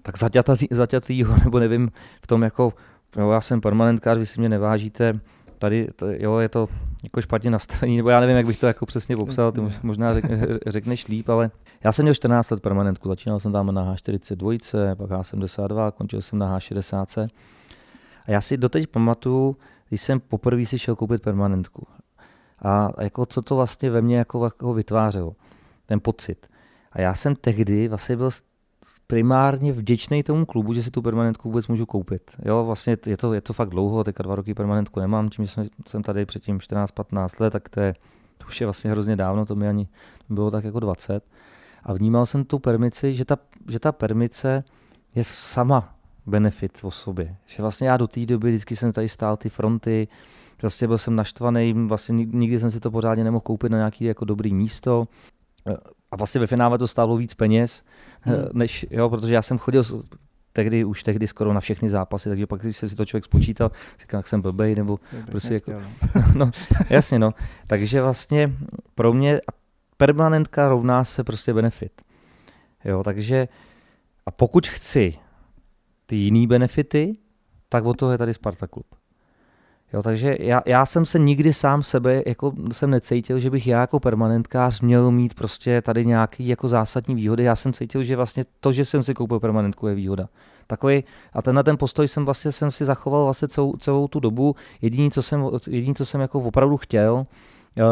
[SPEAKER 2] tak zaťatý, zaťatýho, nebo nevím, v tom jako, jo, já jsem permanentkář, vy si mě nevážíte, tady, to, jo, je to jako špatně nastavení, nebo já nevím, jak bych to jako přesně popsal, ty možná řek, řekneš líp, ale já jsem měl 14 let permanentku, začínal jsem tam na H42, pak H72, končil jsem na H60. A já si doteď pamatuju, když jsem poprvé si šel koupit permanentku. A jako co to vlastně ve mně jako, jako vytvářelo, ten pocit. A já jsem tehdy vlastně byl primárně vděčný tomu klubu, že si tu permanentku vůbec můžu koupit. Jo, vlastně je to, je to fakt dlouho, teďka dva roky permanentku nemám, tím, že jsem, jsem tady předtím 14-15 let, tak to, je, to už je vlastně hrozně dávno, to mi ani bylo tak jako 20. A vnímal jsem tu permici, že ta, že ta permice je sama benefit o sobě. Že vlastně já do té doby vždycky jsem tady stál ty fronty, prostě byl jsem naštvaný, vlastně nikdy jsem si to pořádně nemohl koupit na nějaký jako dobrý místo. A vlastně ve finále to stálo víc peněz, hmm. než, jo, protože já jsem chodil tehdy, už tehdy skoro na všechny zápasy, takže pak, když jsem si to člověk spočítal, říkal, jak jsem blbej, nebo
[SPEAKER 5] Bych
[SPEAKER 2] prostě
[SPEAKER 5] nechtěl,
[SPEAKER 2] jako, no, jasně, no. Takže vlastně pro mě permanentka rovná se prostě benefit. Jo, takže a pokud chci ty jiný benefity, tak o toho je tady Sparta Klub. Jo, takže já, já, jsem se nikdy sám sebe jako jsem necítil, že bych já jako permanentkář měl mít prostě tady nějaký jako zásadní výhody. Já jsem cítil, že vlastně to, že jsem si koupil permanentku, je výhoda. Takový, a ten na ten postoj jsem vlastně jsem si zachoval vlastně celou, celou tu dobu. Jediný, co jsem, jediný, co jsem jako opravdu chtěl, uh,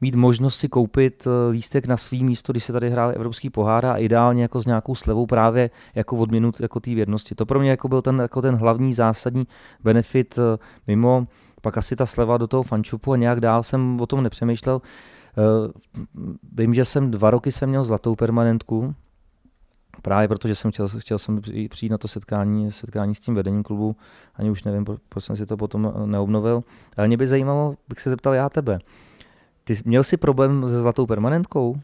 [SPEAKER 2] mít možnost si koupit eh, lístek na svý místo, když se tady hrál Evropský pohár a ideálně jako s nějakou slevou právě jako odměnu jako té věrnosti. To pro mě jako byl ten, jako ten hlavní zásadní benefit eh, mimo pak asi ta sleva do toho fančupu a nějak dál jsem o tom nepřemýšlel. Eh, vím, že jsem dva roky jsem měl zlatou permanentku, právě protože jsem chtěl, chtěl jsem přijít na to setkání, setkání s tím vedením klubu, ani už nevím, proč jsem si to potom neobnovil. Ale mě by zajímalo, bych se zeptal já tebe. Ty měl jsi problém se zlatou permanentkou?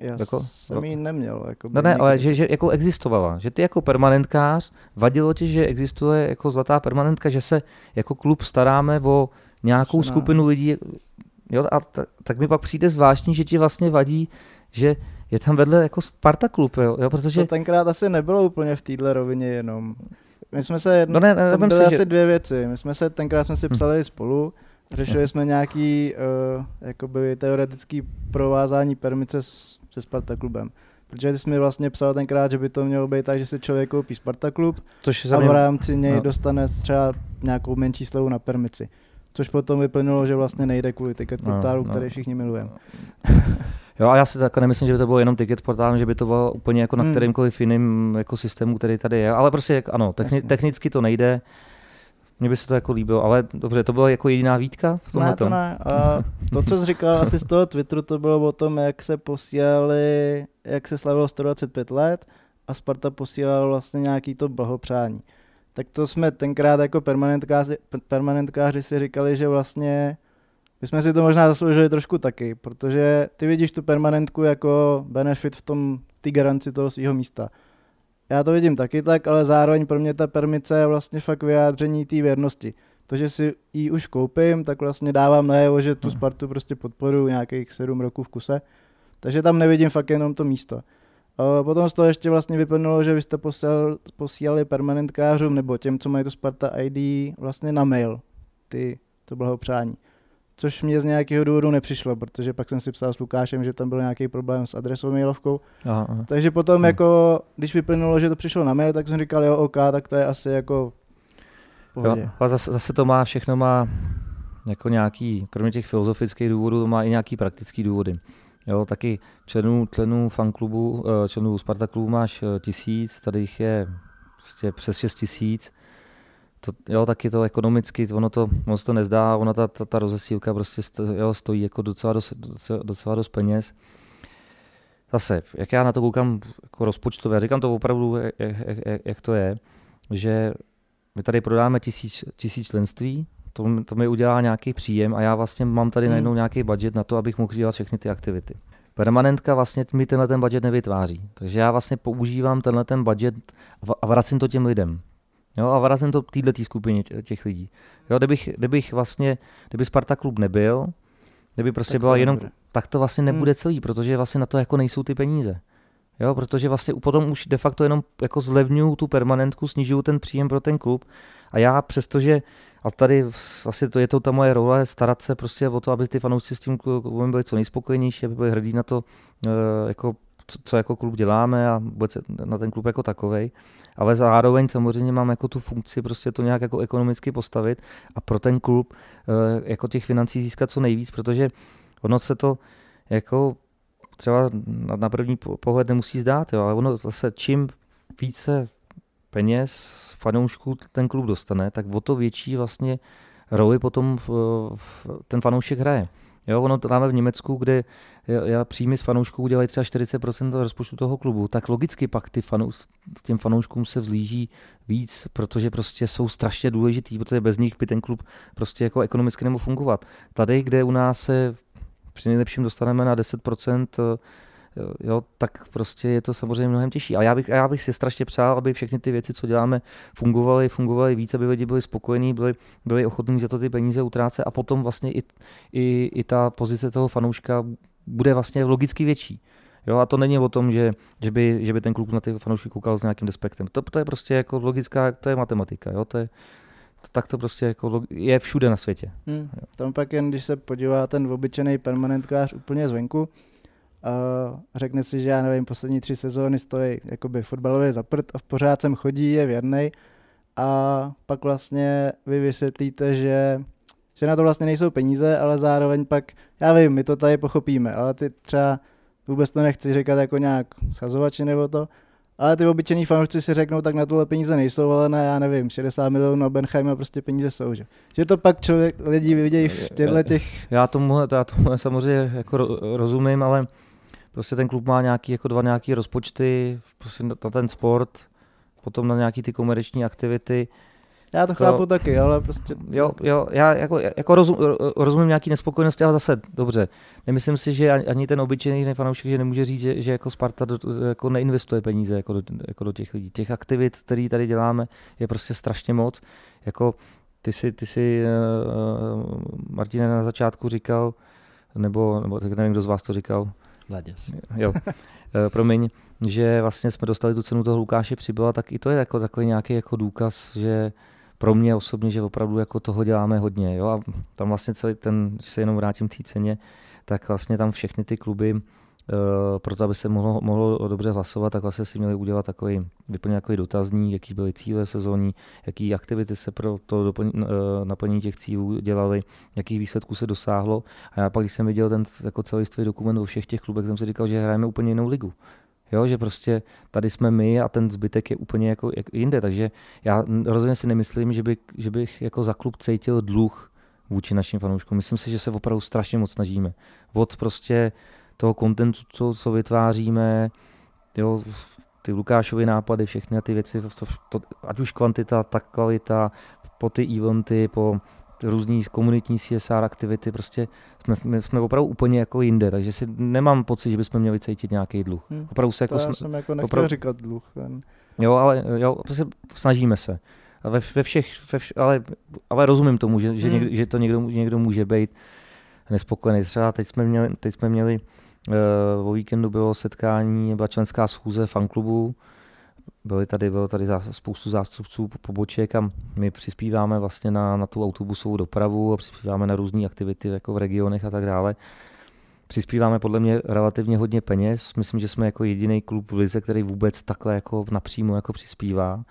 [SPEAKER 5] Já jako, jsem no, ji neměl. Jako
[SPEAKER 2] no ne, ale že, že jako existovala. Že ty jako permanentkář, vadilo ti, že existuje jako zlatá permanentka, že se jako klub staráme o nějakou Přená. skupinu lidí. Jo, a t- tak mi pak přijde zvláštní, že ti vlastně vadí, že je tam vedle jako Sparta klub, jo, jo protože...
[SPEAKER 5] To tenkrát asi nebylo úplně v téhle rovině jenom. My jsme se jedno, no ne, ne, tam byly si, asi že... dvě věci. My jsme se, tenkrát jsme si hm. psali hm. spolu, Řešili jsme nějaký uh, jakoby teoretický provázání permice s, se Sparta klubem. Protože ty jsi mi vlastně psal tenkrát, že by to mělo být tak, že si člověk koupí Sparta klub Což a v rámci něj no. dostane třeba nějakou menší slevu na permici. Což potom vyplnilo, že vlastně nejde kvůli ticket no, portálu, no, který všichni milujeme.
[SPEAKER 2] Jo, a já si tak nemyslím, že by to bylo jenom ticket portál, že by to bylo úplně jako na hmm. kterýmkoliv jiným jako systému, který tady je. Ale prostě ano, techni- technicky to nejde. Mně by se to jako líbilo, ale dobře, to byla jako jediná výtka v tomhle
[SPEAKER 5] Ne, to ne. A to, co jsi říkal asi z toho Twitteru, to bylo o tom, jak se posílali, jak se slavilo 125 let a Sparta posílala vlastně nějaký to blahopřání. Tak to jsme tenkrát jako permanentkáři, permanentkáři si říkali, že vlastně my jsme si to možná zasloužili trošku taky, protože ty vidíš tu permanentku jako benefit v tom, ty garanci toho svého místa. Já to vidím taky tak, ale zároveň pro mě ta permice je vlastně fakt vyjádření té věrnosti. To, že si ji už koupím, tak vlastně dávám najevo, že tu hmm. Spartu prostě podporu nějakých sedm roků v kuse. Takže tam nevidím fakt jenom to místo. Potom z toho ještě vlastně vyplnulo, že vy jste posílali, posílali permanentkářům nebo těm, co mají to Sparta ID, vlastně na mail ty, to blahopřání což mě z nějakého důvodu nepřišlo, protože pak jsem si psal s Lukášem, že tam byl nějaký problém s adresou mailovkou. Aha, aha. Takže potom, hmm. jako, když vyplynulo, že to přišlo na mail, tak jsem říkal, jo, OK, tak to je asi jako pohodě.
[SPEAKER 2] Jo, ale zase, zase to má, všechno má jako nějaký, kromě těch filozofických důvodů, to má i nějaký praktický důvody. Jo, taky členů, členů fanklubu, eh, členů Sparta klubu máš eh, tisíc, tady jich je prostě přes šest tisíc. To, jo, taky to ekonomicky, ono to, se to nezdá, ona ta, ta, ta rozesílka prostě sto, jo, stojí jako docela dost, docela, docela dost peněz. Zase, jak já na to koukám jako rozpočtově, já říkám to opravdu, jak, jak, jak to je, že my tady prodáme tisíc, tisíc členství, to, to mi udělá nějaký příjem a já vlastně mám tady
[SPEAKER 5] Hmm.
[SPEAKER 2] najednou nějaký budget na to, abych mohl dělat všechny ty aktivity. Permanentka vlastně mi tenhle ten budget nevytváří. Takže já vlastně používám tenhle ten budget a vracím to těm lidem. Jo, a vracím to této skupině tě- těch lidí. Jo, kdybych, kdybych vlastně, kdyby Sparta klub nebyl, kdyby prostě
[SPEAKER 5] Tak
[SPEAKER 2] byla jenom,
[SPEAKER 5] nebude.
[SPEAKER 2] tak to vlastně
[SPEAKER 5] Hmm.
[SPEAKER 2] nebude celý, protože vlastně na to jako nejsou ty peníze. Jo, protože vlastně u- potom už de facto jenom jako zlevňuju tu permanentku, snižuju ten příjem pro ten klub a já přestože, a tady vlastně to je to ta moje role, starat se prostě o to, aby ty fanoušci s tím klubem byli co nejspokojenější, aby byli hrdí na to, eh, jako, co, co jako klub děláme a vůbec na ten klub jako takovej. Ale zároveň samozřejmě mám jako tu funkci prostě to nějak jako ekonomicky postavit a pro ten klub eh, jako těch financí získat co nejvíc, protože ono se to jako třeba na, první po- pohled nemusí zdát, jo, ale ono zase čím více peněz fanoušků ten klub dostane, tak o to větší vlastně roli potom ten fanoušek hraje. Jo, ono to máme v Německu, kde já, příjmy z fanoušků dělají třeba 40% rozpočtu toho klubu, tak logicky pak ty fanous, těm fanouškům se vzlíží víc, protože prostě jsou strašně důležitý, protože bez nich by ten klub prostě jako ekonomicky nemohl fungovat. Tady, kde u nás se při nejlepším dostaneme na 10%, eh, jo, tak prostě je to samozřejmě mnohem těžší. A já bych, a já bych si strašně přál, aby všechny ty věci, co děláme, fungovaly, fungovaly víc, aby lidi byli spokojení, byli, byli ochotní za to ty peníze utrácet a potom vlastně i, i, i ta pozice toho fanouška bude vlastně logicky větší. Jo, a to není o tom, že, že, by, že by ten klub na ty fanoušky koukal s nějakým despektem. To, to je prostě jako logická, to je matematika. Jo? To je, tak to prostě jako je všude na světě.
[SPEAKER 5] Hmm. Tam pak jen, když se podívá ten obyčejný permanentkář úplně zvenku, a řekne si, že já nevím, poslední tři sezóny stojí jakoby fotbalově za prd a v pořád sem chodí, je věrnej a pak vlastně vy vysvětlíte, že, že na to vlastně nejsou peníze, ale zároveň pak, já vím, my to tady pochopíme, ale ty třeba vůbec to nechci říkat jako nějak schazovači nebo to, ale ty obyčejní fanoušci si řeknou, tak na tohle peníze nejsou, ale ne, já nevím, 60 milionů na Benheim a prostě peníze jsou, že? Že to pak člověk, lidi vidějí v těchto těch,
[SPEAKER 2] Já tomu, já tomu samozřejmě jako ro- rozumím, ale prostě ten klub má nějaký, jako dva nějaký rozpočty prostě na ten sport, potom na nějaký ty komerční aktivity.
[SPEAKER 5] já to
[SPEAKER 2] To-
[SPEAKER 5] chápu taky, ale prostě
[SPEAKER 2] Jo, jo, já jako, jako rozum, ro- rozumím nějaký nespokojenosti, ale zase dobře. Nemyslím si, že ani ani ten obyčejný fanoušek že nemůže říct, že, že jako Sparta do, jako neinvestuje peníze jako do, jako do těch lidí. Těch aktivit, které tady děláme, je prostě strašně moc. Jako ty si, ty si uh, Martine na začátku říkal, nebo, nebo tak nevím, kdo z vás to říkal,
[SPEAKER 4] Laděs.
[SPEAKER 2] jo, Eh, promiň, že vlastně jsme dostali tu cenu toho Lukáše Přibyla, tak i to je jako takový nějaký jako důkaz, že pro mě osobně, že opravdu jako toho děláme hodně. Jo? A tam vlastně celý ten, když se jenom vrátím k té ceně, tak vlastně tam všechny ty kluby, proto aby se mohlo, mohlo dobře hlasovat, tak vlastně si měli udělat takový, vyplnit takový dotazník, jaký byly cíle sezóní, jaký aktivity se pro to doplň, uh, naplnění těch cílů dělaly, jakých výsledků se dosáhlo. A já pak, když jsem viděl ten jako celistvý dokument o všech těch klubech, jsem si říkal, že hrajeme úplně jinou ligu. Jo, že prostě tady jsme my a ten zbytek je úplně jako jak jinde, takže já rozhodně si nemyslím, že, by, že bych jako za klub cítil dluh vůči našim fanouškům. Myslím si, že se opravdu strašně moc snažíme. Od prostě toho kontentu, co, co vytváříme, jo, ty Lukášovy nápady, všechny ty věci, to, to, ať už kvantita, tak kvalita, po ty eventy, po různý komunitní CSR aktivity, prostě jsme, my jsme opravdu úplně jako jinde, takže si nemám pocit, že bychom měli cítit nějaký dluh.
[SPEAKER 5] Hm,
[SPEAKER 2] Opravdu se
[SPEAKER 5] to
[SPEAKER 2] jako
[SPEAKER 5] já jsem jako nechtěl
[SPEAKER 2] opravdu-
[SPEAKER 5] říkat dluh. Ten.
[SPEAKER 2] Jo, ale jo, prostě snažíme se. A ve, ve všech, ve vš, ale, ale rozumím tomu, že, že,
[SPEAKER 5] Hmm.
[SPEAKER 2] někdo, že to někdo, někdo může být nespokojený. Třeba teď jsme měli, teď jsme měli o víkendu bylo setkání, byla členská schůze fanklubu, byly tady, bylo tady spoustu zástupců po- poboček a my přispíváme vlastně na, na tu autobusovou dopravu a přispíváme na různé aktivity jako v regionech a tak dále. Přispíváme podle mě relativně hodně peněz. Myslím, že jsme jako jediný klub v Lize, který vůbec takhle jako napřímo jako přispívá.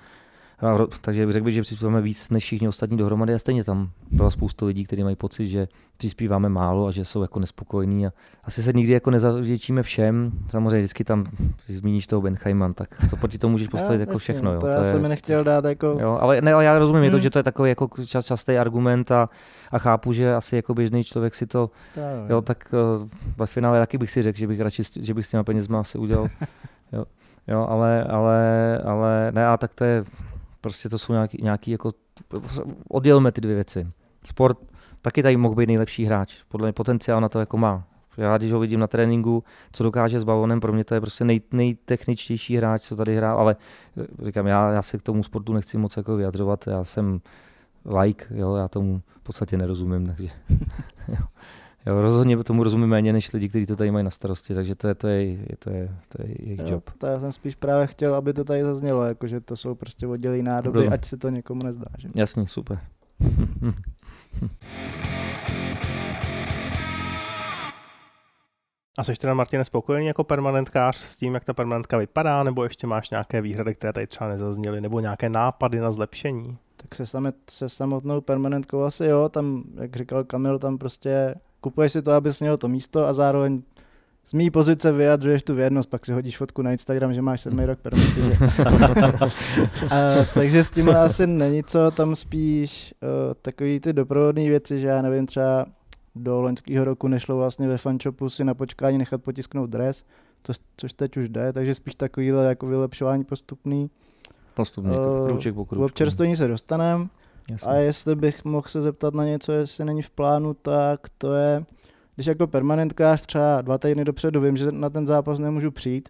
[SPEAKER 2] A takže řekl bych, že přispíváme víc než všichni ostatní dohromady a stejně tam byla spousta lidí, kteří mají pocit, že přispíváme málo a že jsou jako nespokojení. A asi se nikdy jako nezavděčíme všem. Samozřejmě vždycky tam, když zmíníš toho Benheima, tak to proti tomu můžeš postavit
[SPEAKER 5] Jo,
[SPEAKER 2] jako
[SPEAKER 5] jasně,
[SPEAKER 2] všechno. Jo.
[SPEAKER 5] To, já
[SPEAKER 2] je,
[SPEAKER 5] jsem mi nechtěl dát jako...
[SPEAKER 2] Jo, ale, ne, ale já rozumím, je to,
[SPEAKER 5] Hmm.
[SPEAKER 2] že to je takový jako čas, častý argument a, a chápu, že asi jako běžný člověk si to,
[SPEAKER 5] Právě.
[SPEAKER 2] jo, tak uh, ve finále taky bych si řekl, že bych radši, že bych s těma penězma asi udělal, jo, jo ale, ale, ale ne, a tak to je, prostě to jsou nějaký, nějaký jako, oddělme ty dvě věci. Sport taky tady mohl být nejlepší hráč, podle mě potenciál na to jako má. Já když ho vidím na tréninku, co dokáže s bavonem, pro mě to je prostě nej, nejtechničtější hráč, co tady hrál, ale eh, říkám, já, já se k tomu sportu nechci moc jako vyjadřovat, já jsem like, jo, já tomu v podstatě nerozumím, takže. Jo, rozhodně tomu rozumím méně než lidi, kteří to tady mají na starosti, takže to je, to je, to je, to je jejich
[SPEAKER 5] Jo,
[SPEAKER 2] job.
[SPEAKER 5] to já jsem spíš právě chtěl, aby to tady zaznělo, jako že to jsou prostě oddělí nádoby,
[SPEAKER 2] Rozumím.
[SPEAKER 5] ať se to někomu nezdá. Že?
[SPEAKER 2] Jasný, super.
[SPEAKER 3] A jsi teda, Martine, spokojený jako permanentkář s tím, jak ta permanentka vypadá, nebo ještě máš nějaké výhrady, které tady třeba nezazněly, nebo nějaké nápady na zlepšení?
[SPEAKER 5] Tak se, samet, se samotnou permanentkou asi jo, tam, jak říkal Kamil, tam prostě kupuješ si to, abys měl to místo a zároveň z mý pozice vyjadřuješ tu věrnost, pak si hodíš fotku na Instagram, že máš sedmý rok permici, že? a, takže s tím asi není co, tam spíš uh, takový ty doprovodné věci, že já nevím, třeba do loňského roku nešlo vlastně ve fanshopu si na počkání nechat potisknout dres, to, což teď už jde, takže spíš takovýhle jako vylepšování postupný.
[SPEAKER 2] Postupně,
[SPEAKER 5] Eh,
[SPEAKER 2] kruček po
[SPEAKER 5] K
[SPEAKER 2] kručku.
[SPEAKER 5] občerstvení se dostaneme.
[SPEAKER 2] Jasně.
[SPEAKER 5] A jestli bych mohl se zeptat na něco, jestli není v plánu, tak to je, když jako permanentkář třeba dva týdny dopředu vím, že na ten zápas nemůžu přijít,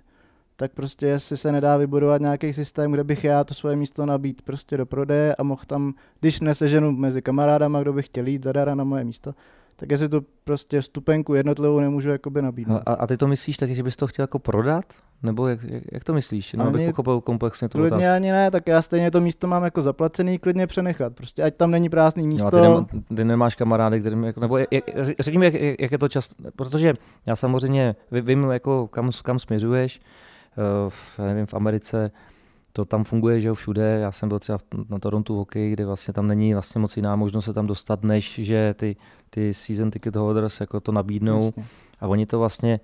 [SPEAKER 5] tak prostě jestli se nedá vybudovat nějaký systém, kde bych já to svoje místo nabít prostě do prodeje a mohl tam, když neseženu mezi kamarádama, kdo by chtěl jít zadara na moje místo, tak jestli tu prostě stupenku jednotlivou nemůžu jakoby nabídnout.
[SPEAKER 2] A, a ty to myslíš tak, že bys to chtěl jako prodat? Nebo jak, jak, jak to myslíš? No, abych pochopil komplexně tu otázku.
[SPEAKER 5] Klidně ani ne, tak já stejně to místo mám jako zaplacený, klidně přenechat. Prostě ať tam není prázdný místo.
[SPEAKER 2] a ty, nema, ty nemáš kamarády, kterým, jako, nebo jak, jak, řekni mi, jak, jak, je to čas, protože já samozřejmě vím, jako kam, kam směřuješ, uh, já nevím, v Americe to tam funguje, že jo, všude, já jsem byl třeba na Torontu hokej, kde vlastně tam není vlastně moc jiná možnost se tam dostat, než že ty, ty season ticket holders jako to nabídnou
[SPEAKER 5] Jasně.
[SPEAKER 2] a oni to vlastně,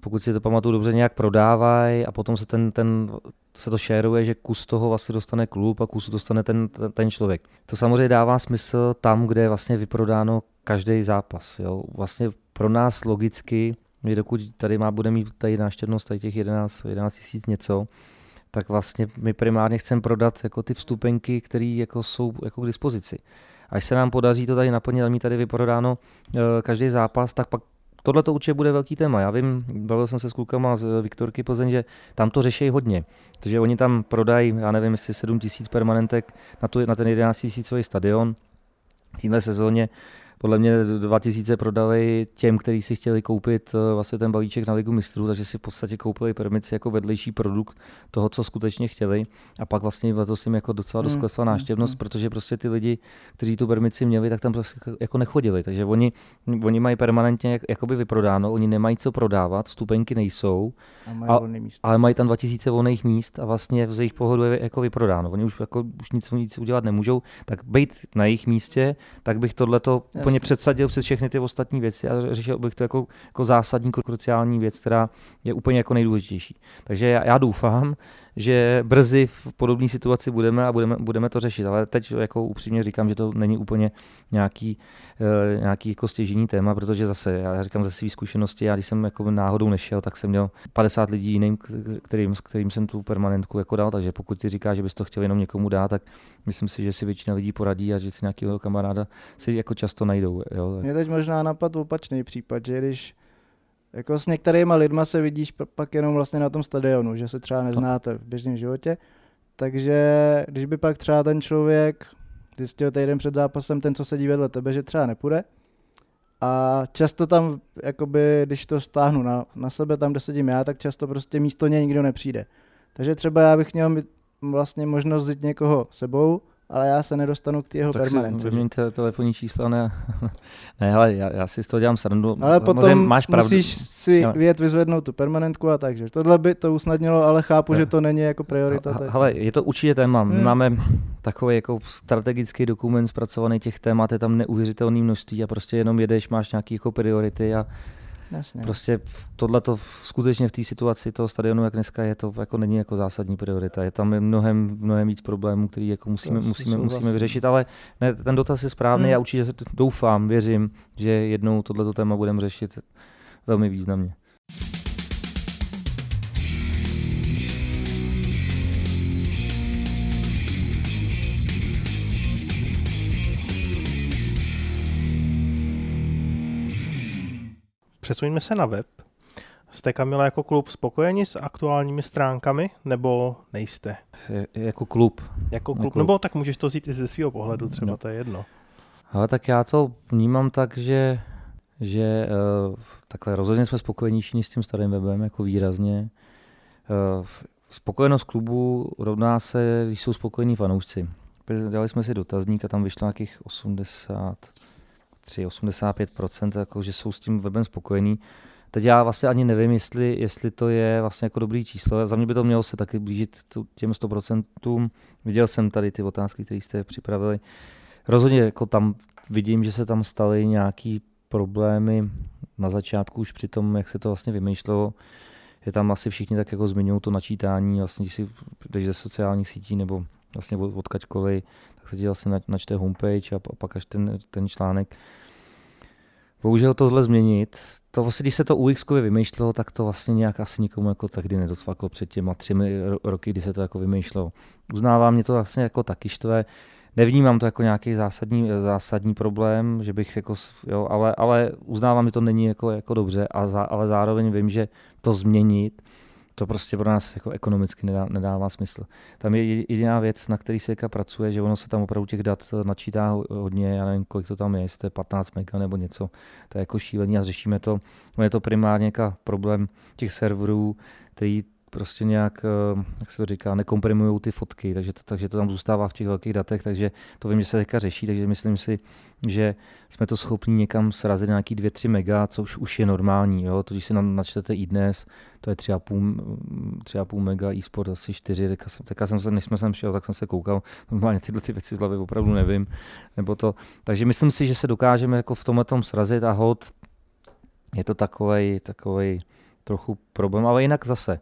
[SPEAKER 2] pokud si to pamatuju dobře, nějak prodávají a potom se ten, ten se to šéruje, že kus toho vlastně dostane klub a kus dostane ten, ten, ten člověk. To samozřejmě dává smysl tam, kde je vlastně vyprodáno každý zápas. Jo. Vlastně pro nás logicky, my dokud tady má, bude mít tady náštěvnost tady těch 11, 11 tisíc něco, tak vlastně my primárně chceme prodat jako ty vstupenky, které jako jsou jako k dispozici. Až se nám podaří to tady naplnit a mít tady vyprodáno eh, každý zápas, tak pak tohle to určitě bude velký téma. Já vím, bavil jsem se s klukama z eh, Viktorky Plzeň, že tam to řeší hodně. Takže oni tam prodají, já nevím, jestli 7 tisíc permanentek na, tu, na ten 11 tisícový stadion v téhle sezóně. Podle mě 2000 prodali těm, kteří si chtěli koupit eh, vlastně ten balíček na Ligu mistrů, takže si v podstatě koupili permici jako vedlejší produkt toho, co skutečně chtěli. A pak vlastně letos jim jako docela dost
[SPEAKER 5] Hmm,
[SPEAKER 2] klesla
[SPEAKER 5] hmm,
[SPEAKER 2] náštěvnost,
[SPEAKER 5] hmm.
[SPEAKER 2] protože prostě ty lidi, kteří tu permici měli, tak tam prostě jako nechodili. Takže oni, oni mají permanentně jak, jakoby vyprodáno, oni nemají co prodávat, stupenky nejsou,
[SPEAKER 5] A mají
[SPEAKER 2] A- ale mají tam 2000 volných míst a vlastně z jejich pohledu je jako vyprodáno. Oni už, jako, už nic, nic udělat nemůžou, tak být na jejich místě, tak bych tohleto úplně předsadil přes všechny ty ostatní věci a řešil bych to jako, jako zásadní kruciální věc, která je úplně jako nejdůležitější. Takže já, já doufám, že brzy v podobné situaci budeme a budeme, budeme to řešit. Ale teď jako upřímně říkám, že to není úplně nějaký, uh, nějaký jako stěžení téma, protože zase, já říkám ze své zkušenosti, já když jsem jako náhodou nešel, tak jsem měl 50 lidí jiným, kterým, s kterým jsem tu permanentku jako dal, takže pokud ty říkáš, že bys to chtěl jenom někomu dát, tak myslím si, že si většina lidí poradí a že si nějakého kamaráda si jako často najdou. Jo.
[SPEAKER 5] Mě teď možná napad opačný případ, že když jako s některýma lidma se vidíš pak jenom vlastně na tom stadionu, že se třeba neznáte v běžném životě, takže když by pak třeba ten člověk zjistil týden před zápasem, ten, co sedí vedle tebe, že třeba nepůjde, a často tam, jakoby, když to stáhnu na, na sebe, tam, kde sedím já, tak často prostě místo něj nikdo nepřijde. Takže třeba já bych měl vlastně možnost vzít někoho sebou, ale já se nedostanu k jeho
[SPEAKER 2] tak
[SPEAKER 5] permanenci.
[SPEAKER 2] si vyměňte telefonní čísla, ne, ne ale já, já, si z toho dělám srandu.
[SPEAKER 5] Ale potom
[SPEAKER 2] máš pravdu.
[SPEAKER 5] musíš si
[SPEAKER 2] Ale-
[SPEAKER 5] vyjet vyzvednout tu permanentku a tak, že tohle by to usnadnilo, ale chápu,
[SPEAKER 2] Ne.
[SPEAKER 5] že to není jako priorita.
[SPEAKER 2] Ha-
[SPEAKER 5] tak-
[SPEAKER 2] Hele, je to určitě téma. My
[SPEAKER 5] Hmm.
[SPEAKER 2] máme takový jako strategický dokument zpracovaný těch témat, je tam neuvěřitelné množství a prostě jenom jedeš, máš nějaké jako priority a
[SPEAKER 5] Jasně.
[SPEAKER 2] prostě tohle to skutečně v té situaci toho stadionu, jak dneska je, to jako není jako zásadní priorita. Je tam mnohem, mnohem víc problémů, který jako musíme,
[SPEAKER 5] To
[SPEAKER 2] musíme, musíme vyřešit, ale ne, ten dotaz je správný
[SPEAKER 5] Hmm.
[SPEAKER 2] a určitě doufám, věřím, že jednou tohleto téma budeme řešit velmi významně.
[SPEAKER 3] Přesuňme se na web. Jste Kamila jako klub spokojeni s aktuálními stránkami, nebo nejste?
[SPEAKER 2] Je, jako klub.
[SPEAKER 3] Jako klub,
[SPEAKER 2] Jako-
[SPEAKER 3] nebo tak můžeš to vzít i ze svého pohledu, třeba
[SPEAKER 2] No.
[SPEAKER 3] to je jedno.
[SPEAKER 2] Ale tak já to vnímám tak, že, že uh, takhle rozhodně jsme spokojenější s tím starým webem, jako výrazně. Uh, spokojenost klubu rovná se, když jsou spokojení fanoušci. Dali jsme si dotazník a tam vyšlo nějakých 83, 85%, jako, že jsou s tím webem spokojení. Teď já vlastně ani nevím, jestli, jestli to je vlastně jako dobrý číslo. Za mě by to mělo se taky blížit těm 100%. Viděl jsem tady ty otázky, které jste připravili. Rozhodně jako tam vidím, že se tam staly nějaký problémy na začátku už při tom, jak se to vlastně vymýšlelo. Je tam asi všichni tak jako zmiňují to načítání, vlastně když si jdeš ze sociálních sítí nebo vlastně od, odkaďkoliv, tak se ti na- načte homepage a, a pak až ten, ten článek. Bohužel tohle změnit, to vlastně, když se to UX vymýšlelo, tak to vlastně nějak asi nikomu jako takdy nedocvaklo před těma třemi ro- roky, kdy se to jako vymýšlelo. Uznávám, mě to vlastně jako taky štve, Nevnímám to jako nějaký zásadní, zásadní problém, že bych jako, jo, ale, ale uznávám, že to není jako, jako dobře, a za, ale zároveň vím, že to změnit, to prostě pro nás jako ekonomicky nedá, nedává smysl. Tam je jediná věc, na který se teďka pracuje, že ono se tam opravdu těch dat načítá ho- hodně, já nevím, kolik to tam je, jestli to je 15 mega nebo něco, to je jako šílený a řešíme to. No je to primárně problém těch serverů, který prostě nějak, eh, jak se to říká, nekomprimují ty fotky, takže to, takže to tam zůstává v těch velkých datech, takže to vím, že se teďka řeší, takže myslím si, že jsme to schopni někam srazit nějaký 2-3 mega, což už je normální. Jo? To, když si na- načtete i dnes, to je 3,5, mm, 3,5 mega, e-sport asi 4, teďka jsem, teďka jsem se, než jsme sem šel, tak jsem se koukal, normálně tyhle ty věci z hlavy opravdu nevím. Nebo to, takže myslím si, že se dokážeme jako v tomhle tom srazit a hod je to takovej, takovej trochu problém, ale jinak zase,